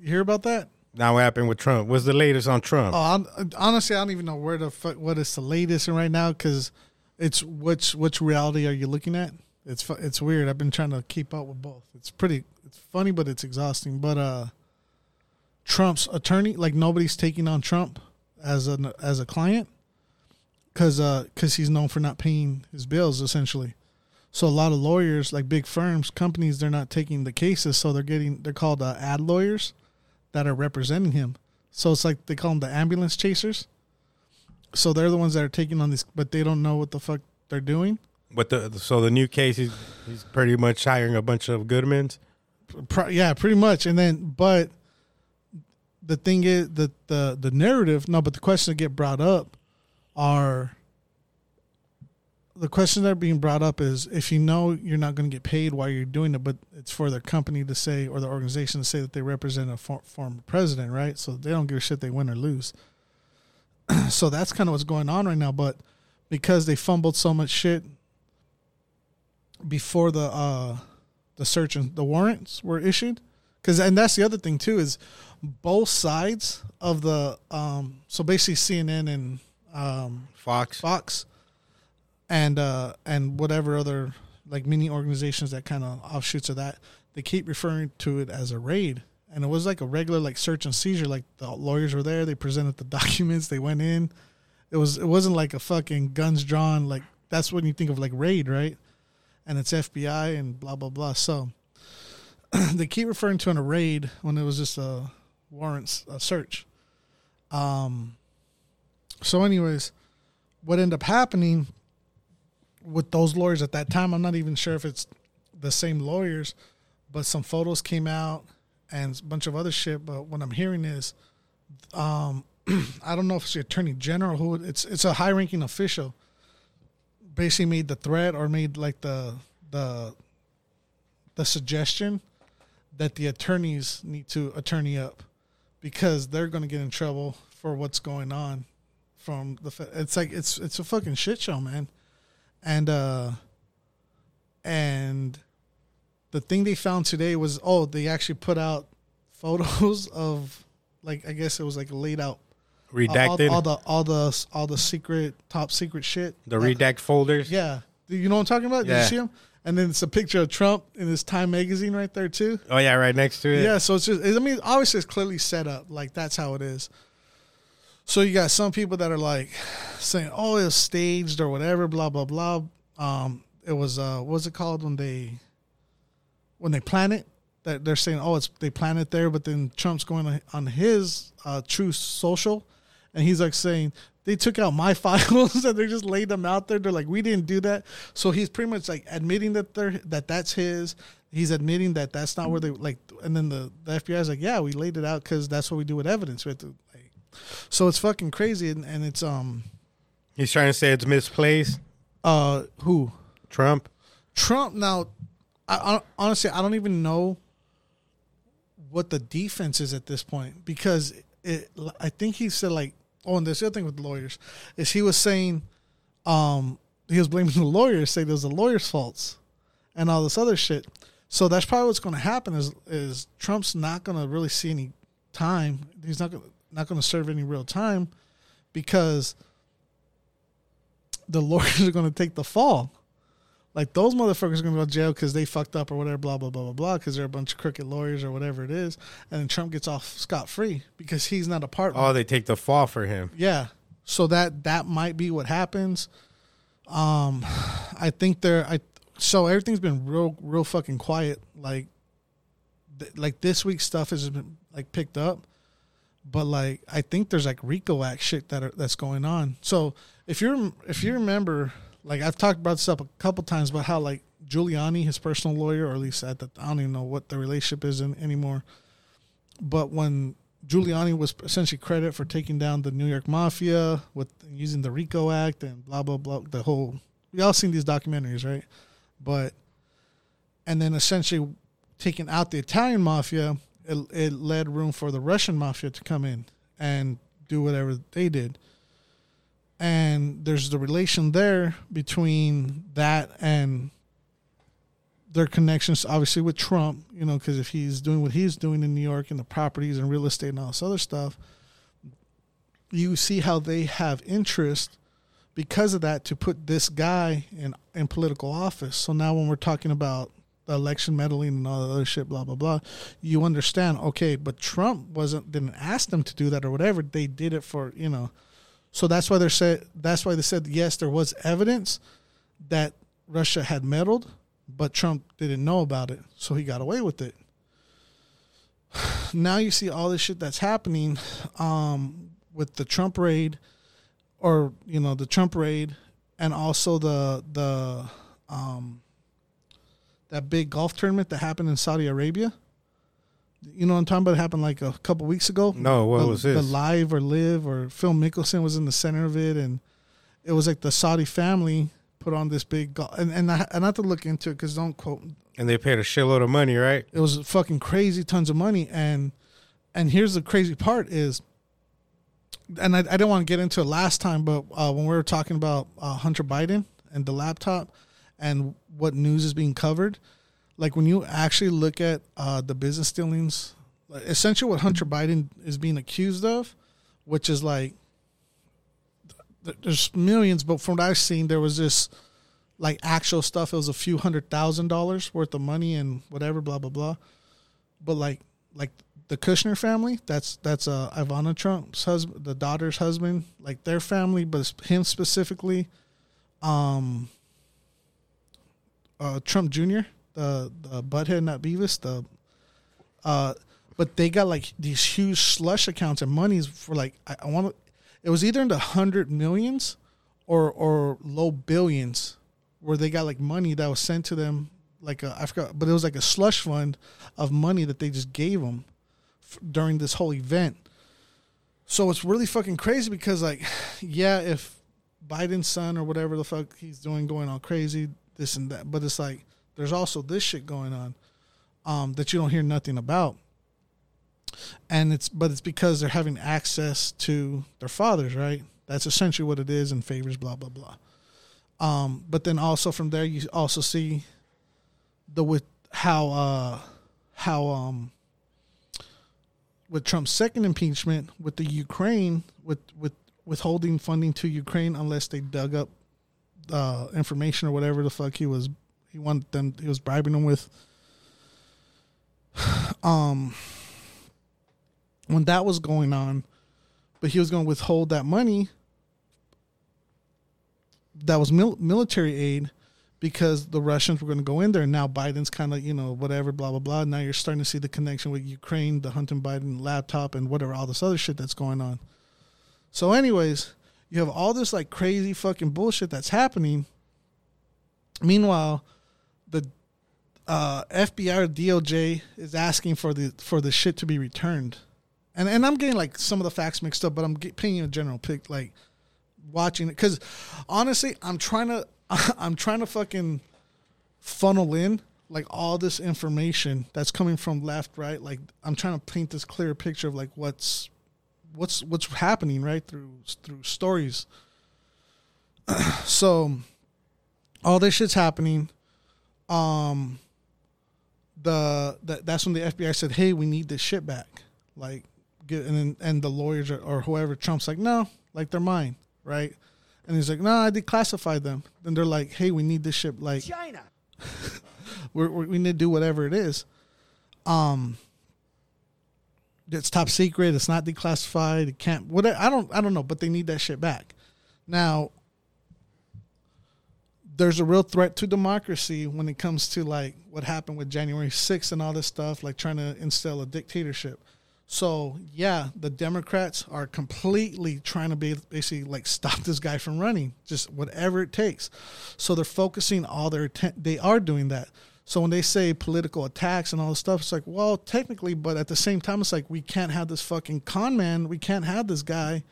You hear about that? Now what happened with Trump? What's the latest on Trump? Oh, I'm, honestly, I don't even know where the fuck what is the latest right now because it's which which reality are you looking at? It's it's weird. I've been trying to keep up with both. It's pretty it's funny, but it's exhausting. But uh, Trump's attorney, like nobody's taking on Trump as a as a client because because he's known for not paying his bills essentially. So a lot of lawyers, like big firms, companies, they're not taking the cases, so they're getting they're called uh, ad lawyers that are representing him. So it's like they call them the ambulance chasers. So they're the ones that are taking on these, but they don't know what the fuck they're doing. But the so the new case he's he's pretty much hiring a bunch of Goodmans. Pro- yeah, pretty much. And then, but the thing is that the the narrative. No, but the questions that get brought up are the questions that are being brought up is if you know you're not going to get paid while you're doing it, but it's for the company to say or the organization to say that they represent a for, former president, right? So they don't give a shit they win or lose. so that's kind of what's going on right now. But because they fumbled so much shit before the uh the search and the warrants were issued. Because and that's the other thing too is both sides of the um so basically CNN and um Fox. Fox and uh and whatever other like mini organizations that kind of offshoots of that they keep referring to it as a raid. And it was like a regular like search and seizure like the lawyers were there they presented the documents they went in. It was it wasn't like a fucking guns drawn like that's when you think of like raid right and it's FBI and blah blah blah so they keep referring to an raid when it was just a warrants a search um so anyways what ended up happening with those lawyers at that time, I'm not even sure if it's the same lawyers, but some photos came out and a bunch of other shit. But what I'm hearing is, um, I don't know if it's the attorney general who it's it's a high ranking official. Basically, made the threat or made like the the the suggestion that the attorneys need to attorney up because they're going to get in trouble for what's going on from the it's like it's it's a fucking shit show man. And uh and the thing they found today was oh they actually put out photos of like i guess it was like laid out Redacted. all, all the all the all the secret top secret shit the Like, redact folders. yeah you know what i'm talking about Did you see him and then it's a picture of trump in his time magazine right there too Oh yeah, right next to it. yeah, so it's just, I mean, obviously it's clearly set up. Like that's how it is. So you got some people that are like saying, "Oh, it was staged or whatever," blah blah blah. Um, it was uh, what was it called when they when they plan it? That they're saying, "Oh, it's they plan it there," but then Trump's going on- on his uh, Truth Social, and he's like saying they took out my files and they just laid them out there. They're like, "We didn't do that." So he's pretty much like admitting that they're that that's his. He's admitting that that's not where they like, and then the the FBI is like, "Yeah, we laid it out because that's what we do with evidence." We have to, like, so it's fucking crazy, and, and it's um He's trying to say it's misplaced. uh who Trump. Trump now, I, I honestly I don't even know what the defense is at this point because it. I think he said like, oh, and this other thing with the lawyers is he was saying, um, he was blaming the lawyers, saying it was the lawyers' faults, and all this other shit. So that's probably what's going to happen is is Trump's not going to really see any time. He's not going not going to serve any real time because the lawyers are going to take the fall. Like those motherfuckers are gonna go to jail because they fucked up or whatever, blah blah blah blah blah, because they're a bunch of crooked lawyers or whatever it is, and then Trump gets off scot free because he's not a part. Oh, they take the fall for him. Yeah, so that that might be what happens. Um, I think there. I so everything's been real real fucking quiet. Like, th- like this week's stuff has been like picked up, but like I think there's like RICO Act shit that are, that's going on. So if you're if you remember, like I've talked about this up a couple times about how like Giuliani, his personal lawyer, or at least at the I don't even know what the relationship is in, anymore. But when Giuliani was essentially credit for taking down the New York Mafia with using the RICO Act and blah blah blah, the whole we all seen these documentaries, right? But and then essentially taking out the Italian mafia, it, it led room for the Russian mafia to come in and do whatever they did. And there's the relation there between that and their connections, obviously with Trump, you know, because if he's doing what he's doing in New York and the properties and real estate and all this other stuff, you see how they have interest because of that to put this guy in in political office. So now when we're talking about the election meddling and all the other shit, blah blah blah, you understand? Okay, but Trump wasn't didn't ask them to do that or whatever. They did it for you know. So that's why they said that's why they said yes, there was evidence that Russia had meddled, but Trump didn't know about it, so he got away with it. Now you see all this shit that's happening um, with the Trump raid, or you know the Trump raid, and also the the um, that big golf tournament that happened in Saudi Arabia. You know what I'm talking about? It happened like a couple weeks ago. No, what the, was The LIV or LIV or Phil Mickelson was in the center of it, and it was like the Saudi family put on this big golf. And and I, and I have to look into it because don't quote. And they paid a shitload of money, right? It was fucking crazy, tons of money, and and here's the crazy part is, and I, I didn't want to get into it last time, but uh, when we were talking about uh, Hunter Biden and the laptop and what news is being covered, like when you actually look at uh, the business dealings, essentially what Hunter Biden is being accused of, which is like th- there's millions, but from what I've seen, there was this like actual stuff. It was a few hundred thousand dollars worth of money and whatever, blah blah blah. But like like the Kushner family, that's that's uh, Ivana Trump's husband, the daughter's husband, like their family, but him specifically. Um, uh, Trump Jr., the the butthead, not Beavis, the uh, but they got like these huge slush accounts and monies for like I, I want to. It was either in the hundred millions or or low billions, where they got like money that was sent to them. Like a, I forgot, but it was like a slush fund of money that they just gave them f- during this whole event. So it's really fucking crazy because like, yeah, if Biden's son or whatever the fuck he's doing going all crazy, this and that, but it's like there's also this shit going on. um, that you don't hear nothing about. And it's but it's because they're having access to their fathers, right? That's essentially what it is, and favors, blah blah blah. Um, but then also from there, you also see the with how uh, how um, with Trump's second impeachment with the Ukraine with with withholding funding to Ukraine unless they dug up uh, information or whatever the fuck he was he wanted them he was bribing them with um when that was going on but he was going to withhold that money that was mil- military aid because the Russians were going to go in there. And now Biden's kind of you know whatever blah blah blah. Now you're starting to see the connection with Ukraine the Hunter Biden laptop and whatever all this other shit that's going on. So anyways you have all this like crazy fucking bullshit that's happening. Meanwhile the uh, FBI or DOJ is asking for the for the shit to be returned, and and I'm getting like some of the facts mixed up, but I'm get, painting a general pic like watching it because honestly, I'm trying to I'm trying to fucking funnel in like all this information that's coming from left, right. Like I'm trying to paint this clear picture of like what's what's what's happening right through through stories. so all this shit's happening. Um, the, the that's when the FBI said, "Hey, we need this shit back." Like, get and then, and the lawyers or, or whoever Trump's like, "No, like they're mine, right?" And he's like, "No, I declassified them." Then they're like, "Hey, we need this shit like China. we're, we we need to do whatever it is." Um, it's top secret. It's not declassified. It can't. What I don't I don't know, but they need that shit back. Now, there's a real threat to democracy when it comes to like what happened with January 6th and all this stuff, like trying to instill a dictatorship. So yeah, the Democrats are completely trying to be basically like stop this guy from running, just whatever it takes. So they're focusing all their atten- they are doing that. So when they say political attacks and all this stuff, it's like, well, technically, but at the same time, it's like we can't have this fucking con man. We can't have this guy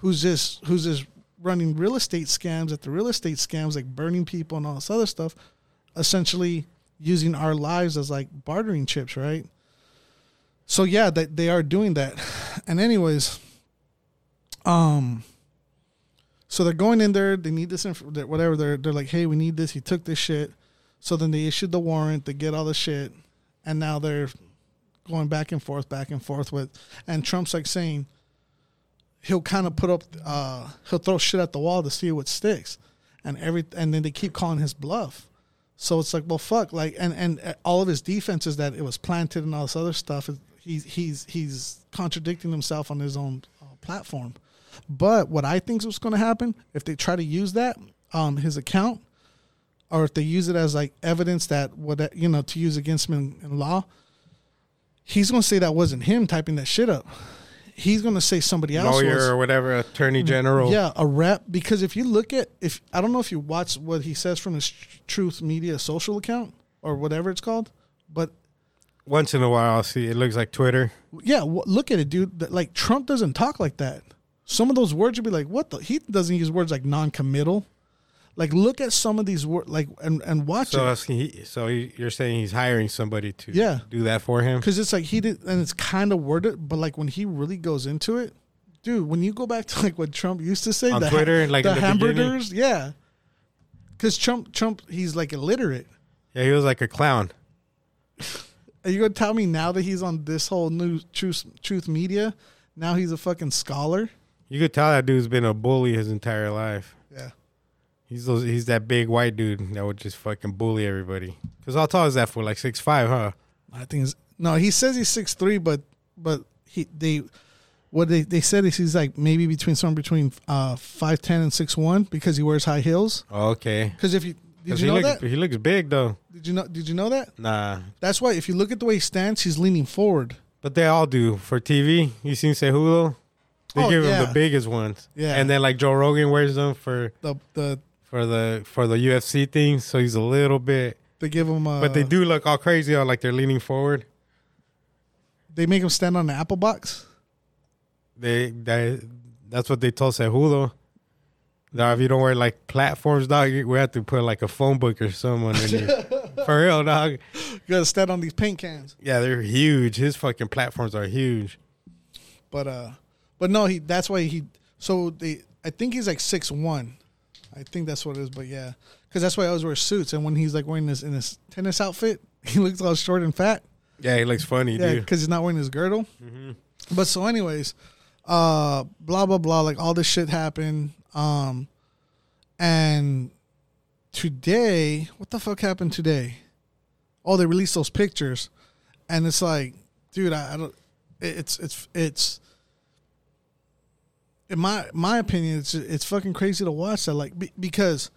who's just who's just running real estate scams at the real estate scams, like burning people and all this other stuff, essentially using our lives as like bartering chips, right? So yeah, that they are doing that. And anyways, um, so they're going in there. They need this info, whatever. They're they're like, hey, we need this. He took this shit. So then they issued the warrant. They get all the shit, and now they're going back and forth, back and forth with. And Trump's like saying he'll kind of put up, uh, he'll throw shit at the wall to see what sticks, and every and then they keep calling his bluff. So it's like, well, fuck, like, and and all of his defenses that it was planted and all this other stuff. He's he's he's contradicting himself on his own uh, platform. But what I think is what's going to happen if they try to use that, um, his account, or if they use it as like evidence that what you know to use against him in, in law, he's going to say that wasn't him typing that shit up. He's going to say somebody else lawyer was. or whatever, attorney mm, general. Yeah, a rep. Because if you look at if I don't know if you watch what he says from his Truth Media social account or whatever it's called, but Once in a while, I'll see it looks like Twitter. yeah, w- look at it, dude. Like Trump doesn't talk like that. Some of those words you'd be like, what the? He doesn't use words like non-committal. Like, look at some of these words, like, and and watch So, it. he, so he, you're saying he's hiring somebody to Yeah. do that for him? because it's like he did, and it's kind of worded, but like when he really goes into it, dude. When you go back to like what Trump used to say On the Twitter, like the the beginning? hamburgers, yeah. Because Trump, Trump, he's like illiterate. Yeah, he was like a clown. Are you gonna tell me now that he's on this whole new truth truth media? Now he's a fucking scholar. You could tell that dude's been a bully his entire life. Yeah. He's those, he's that big white dude that would just fucking bully everybody. Cause how tall is that for? Like six five, huh? I think it's, no. He says he's six three, but but he they what they they said is he's like maybe between somewhere between uh five ten and six one because he wears high heels. Oh, okay. Because if you did you he know looks that? he looks big though. Did you know? Did you know that? Nah, That's why if you look at the way he stands, he's leaning forward. but they all do for TV. You seen Cejudo? They Oh, give him the biggest ones. Yeah. and then like Joe Rogan wears them for The the for the for the UFC thing, so he's a little bit. they give him. Uh, But they do look all crazy, all like they're leaning forward. They make him stand on the apple box. They that that's what they told Cejudo. Now, if you don't wear like platforms, dog, we have to put like a phone book or someone in you. For real, dog. You gotta stand on these paint cans. Yeah, they're huge. His fucking platforms are huge. But uh, but no, he. That's why he. So they. I think he's like six one. I think that's what it is. But yeah, because that's why I always wear suits. And when he's like wearing this in his tennis outfit, he looks all short and fat. Yeah, he looks funny, Yeah, dude. because he's not wearing his girdle. But so, anyways, uh, blah blah blah. Like all this shit happened. Um, and today, what the fuck happened today? Oh, they released those pictures, and it's like, dude, I, I don't. it- It's it's it's. In my my opinion, it's it's fucking crazy to watch that. Like be, because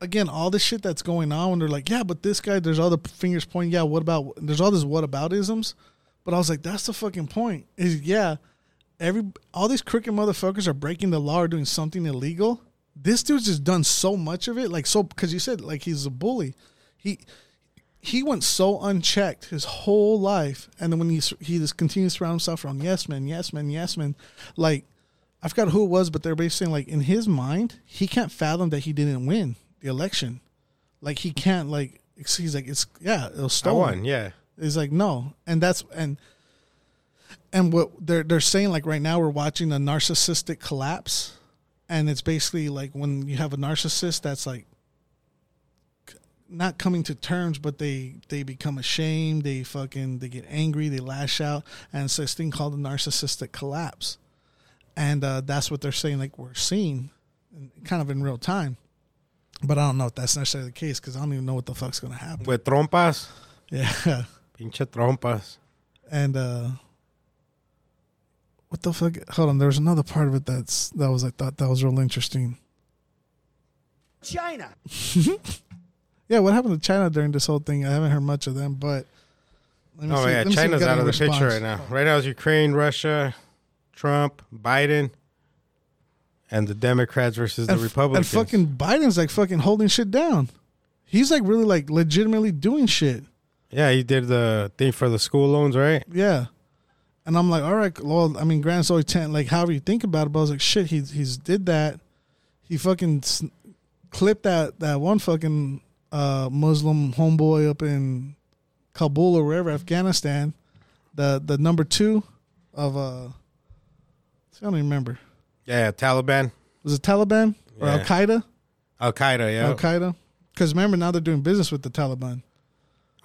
again, all this shit that's going on, when they're like, yeah, but this guy, there's all the fingers pointing. Yeah, what about? There's all this what about isms, but I was like, that's the fucking point. Is yeah, every all these crooked motherfuckers are breaking the law or doing something illegal. This dude's just done so much of it, like so because you said like he's a bully. He he went so unchecked his whole life, and then when he he just continues to surround himself around yes men, yes men, yes men, like. I forgot who it was, but they're basically saying like in his mind, he can't fathom that he didn't win the election. Like he can't like he's like it's yeah, it was I stolen. won, yeah. It's like no, and that's and and what they're they're saying like right now we're watching a narcissistic collapse, and it's basically like when you have a narcissist that's like not coming to terms, but they they become ashamed, they fucking they get angry, they lash out, and it's this thing called a narcissistic collapse, and uh, that's what they're saying like we're seeing, kind of in real time. But I don't know if that's necessarily the case because I don't even know what the fuck's gonna happen. With trompas. Yeah. Pinche trompas. and uh what the fuck hold on there was another part of it that's that was i thought that was real interesting China. yeah what happened to china during this whole thing i haven't heard much of them but let me Oh see- yeah, let me see if we China's got out of any the picture right now. Right now is Ukraine, Russia, Trump, Biden, and the Democrats versus the and, f- Republicans. and fucking biden's like fucking holding shit down. He's like really like legitimately doing shit. Yeah, he did the thing for the school loans, right? yeah. And i'm like all right well i mean grant's always 10 like however you think about it but i was like shit he's he's did that. He fucking s- clipped that that one fucking uh muslim homeboy up in kabul or wherever afghanistan. The the number two of uh i don't even remember. Yeah, Taliban, was it taliban or Yeah. al-qaeda? Al Qaeda. Yeah, al-qaeda? Because remember now they're doing business with the taliban.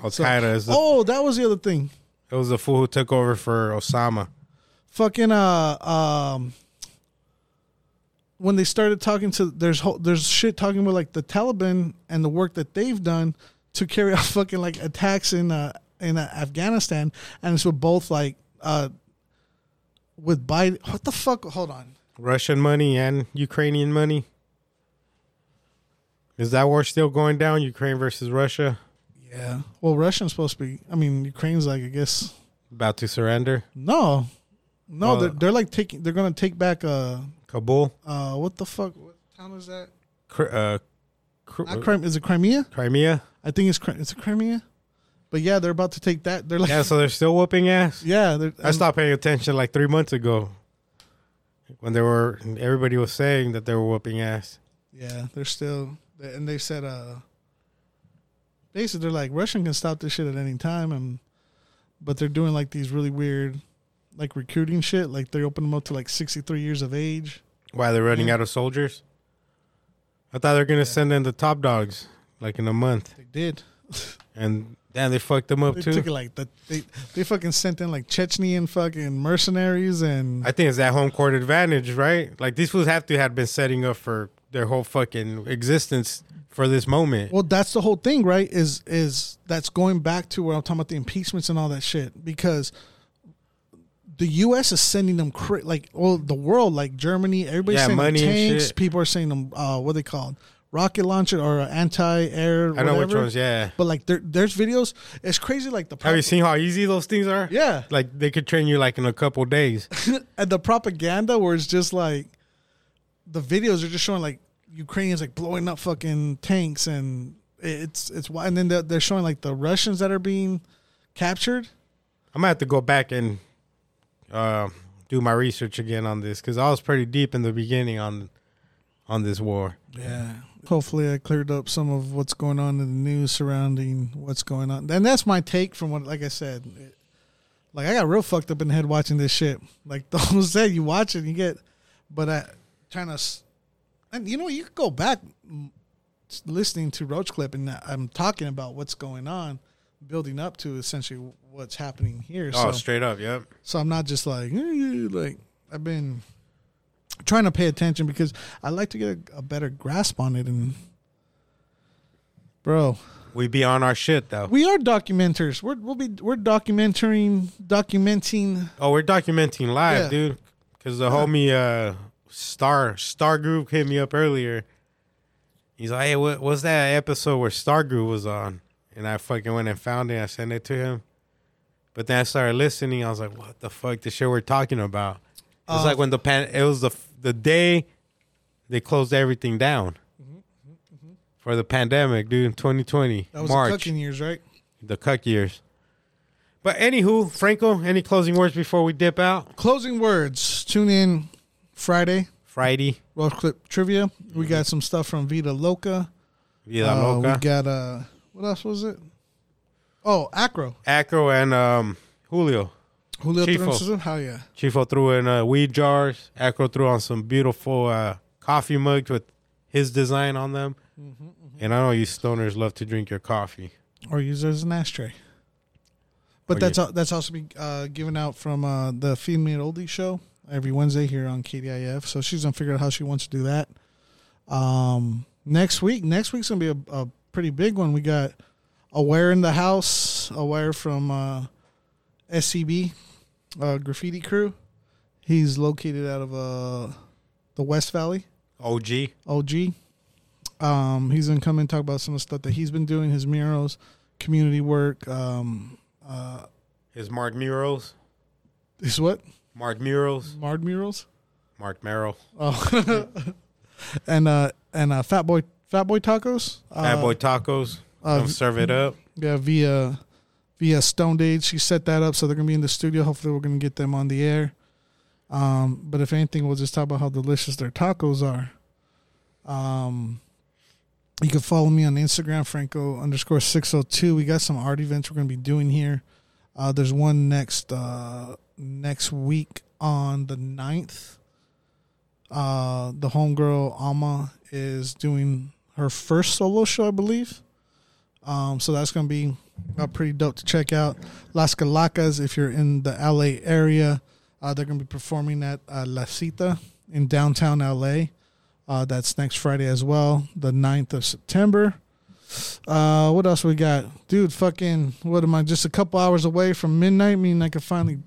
Al Qaeda is the, oh that was the other thing. It was the fool who took over for Osama. fucking uh um when they started talking to there's whole, there's shit talking about like the Taliban and the work that they've done to carry out fucking like attacks in uh in uh, Afghanistan. And it's with both like uh with Biden. What the fuck? Hold on. Russian money and Ukrainian money. Is that war still going down? Ukraine versus Russia? Yeah. Well Russia's supposed to be I mean Ukraine's like I guess. About to surrender. no. No they're, they're like taking they're gonna take back uh Kabul, uh what the fuck? What town is that? Cri- uh, Cri- Not Crim- is it Crimea? Crimea. I think it's it's a Crimea, but yeah, they're about to take that. They're like, Yeah, yeah, so they're still whooping ass. they're, I stopped paying attention like three months ago when they were everybody was saying that they were whooping ass. yeah, they're still, and they said, uh, basically, they're like Russian can stop this shit at any time, and but they're doing like these really weird, like recruiting shit. Like they open them up to like sixty three years of age. Why they're running Yeah. out of soldiers? I thought they were gonna send in the top dogs like in a month, They did. and damn, they fucked them up They too. took it like that. They they fucking sent in like Chechnyan fucking mercenaries and I think it's that home court advantage, right? Like these fools have to have been setting up for their whole fucking existence for this moment. Well, that's the whole thing, right? Is is that's going back to where I'm talking about the impeachments and all that shit because the U.S. is sending them cra- like well the world like Germany everybody's Yeah, sending them money and tanks shit. people are sending them uh, what are they called rocket launcher or anti air I know which ones. Yeah. but like there, there's videos it's crazy like the Have you seen how easy those things are? yeah Like they could train you like in a couple days. and the propaganda where it's just like the videos are just showing like Ukrainians like blowing up fucking tanks and it's it's why and then they're, they're showing like the Russians that are being captured. I'm gonna have to go back and uh, do my research again on this because I was pretty deep in the beginning on on this war. Yeah, hopefully I cleared up some of what's going on in the news surrounding what's going on. And that's my take from what, like I said, it- like I got real fucked up in the head watching this shit. Like those said, you watch it, you get, but I trying to, s- and you know, you could go back listening to Roach Clip, and I'm talking about what's going on, building up to essentially what's happening here. Oh, so, straight up. Yep. so I'm not just like, "Eh," like I've been trying to pay attention because I like to get a, a better grasp on it. And bro, We be on our shit though. we are documenters. We're we'll be we're documenting documenting. Oh, we're documenting live, Yeah. dude. Because the homie uh, Star Star Group hit me up earlier. He's like, "Hey, what was that episode where Star Group was on?" And I fucking went and found it. I sent it to him. But then I started listening. I was like, "What the fuck? The shit we're talking about?" It's Uh, like when the pan. It was the the day they closed everything down for the pandemic, dude. Twenty twenty That was March, the cooking years, right? the cuck years. But anywho, Franco, any closing words before we dip out? Closing words. Tune in Friday. Friday. Roach clip trivia. We got some stuff from Vida Loca. Vida Uh, Loca, we got uh, what else was it? Oh, Acro. Acro, and um, Julio. Julio Chifo. Troncoso. Hell yeah. Chifo threw in uh, weed jars. Acro threw on some beautiful uh, coffee mugs with his design on them. Mm-hmm, And I know you stoners love to drink your coffee. or use it as an ashtray. But Or that's you- al- that's also be uh, given out from uh, the Feed Me an Oldie show every Wednesday here on KDIF. So she's gonna figure out how she wants to do that. Um, next week, next week's gonna be a, a pretty big one. We got Aware in the house, Aware from uh, SCB uh, Graffiti Crew. He's located out of uh, the West Valley. OG. OG. Um, he's gonna come and talk about some of the stuff that he's been doing, his murals, community work. Um, uh, His Mark Murals. his what? Mark Murals. Mard murals. Mark Merrill. Oh, and uh, and uh, Fat Boy, Fat Boy tacos. Fat Uh, Boy Tacos. uh, Come serve it up. Yeah, via via Stone Age. She set that up, so they're gonna be in the studio. Hopefully, we're gonna get them on the air. Um, but if anything, we'll just talk about how delicious their tacos are. Um, you can follow me on Instagram, Franco underscore six hundred two. We got some art events we're gonna be doing here. Uh, there's one next uh, next week on the 9th. Uh, the homegirl Alma is doing her first solo show, I believe. Um, so that's to be uh, pretty dope to check out. Las Calacas, if you're in the LA area, uh, they're going to be performing at uh, La Cita in downtown LA. Uh, that's next Friday as well, the 9th of September. Uh, what else we got? Dude, fucking, what am I, just a couple hours away from midnight, meaning I can finally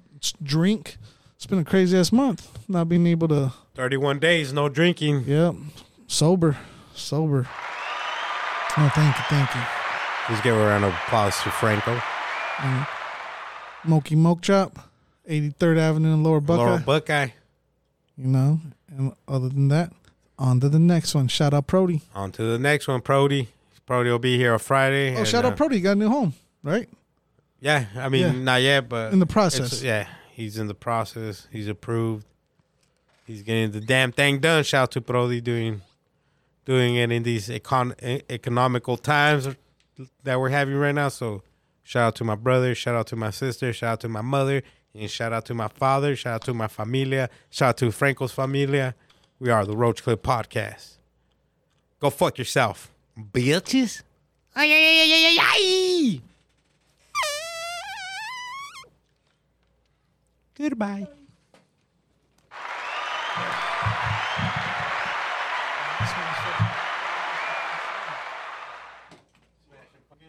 drink. It's been a crazy ass month, not being able to, 31 days, no drinking. yep, sober, sober. Oh, thank you, thank you. Let's give a round of applause to Franco. Moki Moke Chop, 83rd Avenue in Lower Buckeye. Lower Buckeye. you know, and other than that, on to the next one. Shout out Prody. On to the next one, Prody. Prody will be here on Friday. Oh, and, shout uh, out Prody. Got a new home, right? Yeah, I mean, Yeah. not yet, but In the process. yeah, he's in the process. He's approved. He's getting the damn thing done. Shout out to Prody doing doing it in these econ- economical times that we're having right now. So, shout out to my brother. Shout out to my sister. Shout out to my mother. And shout out to my father. Shout out to my familia. Shout out to Franco's familia. We are the Roach Clip Podcast. Go fuck yourself, bitches. Ay, ay, ay, ay, ay, ay. Goodbye.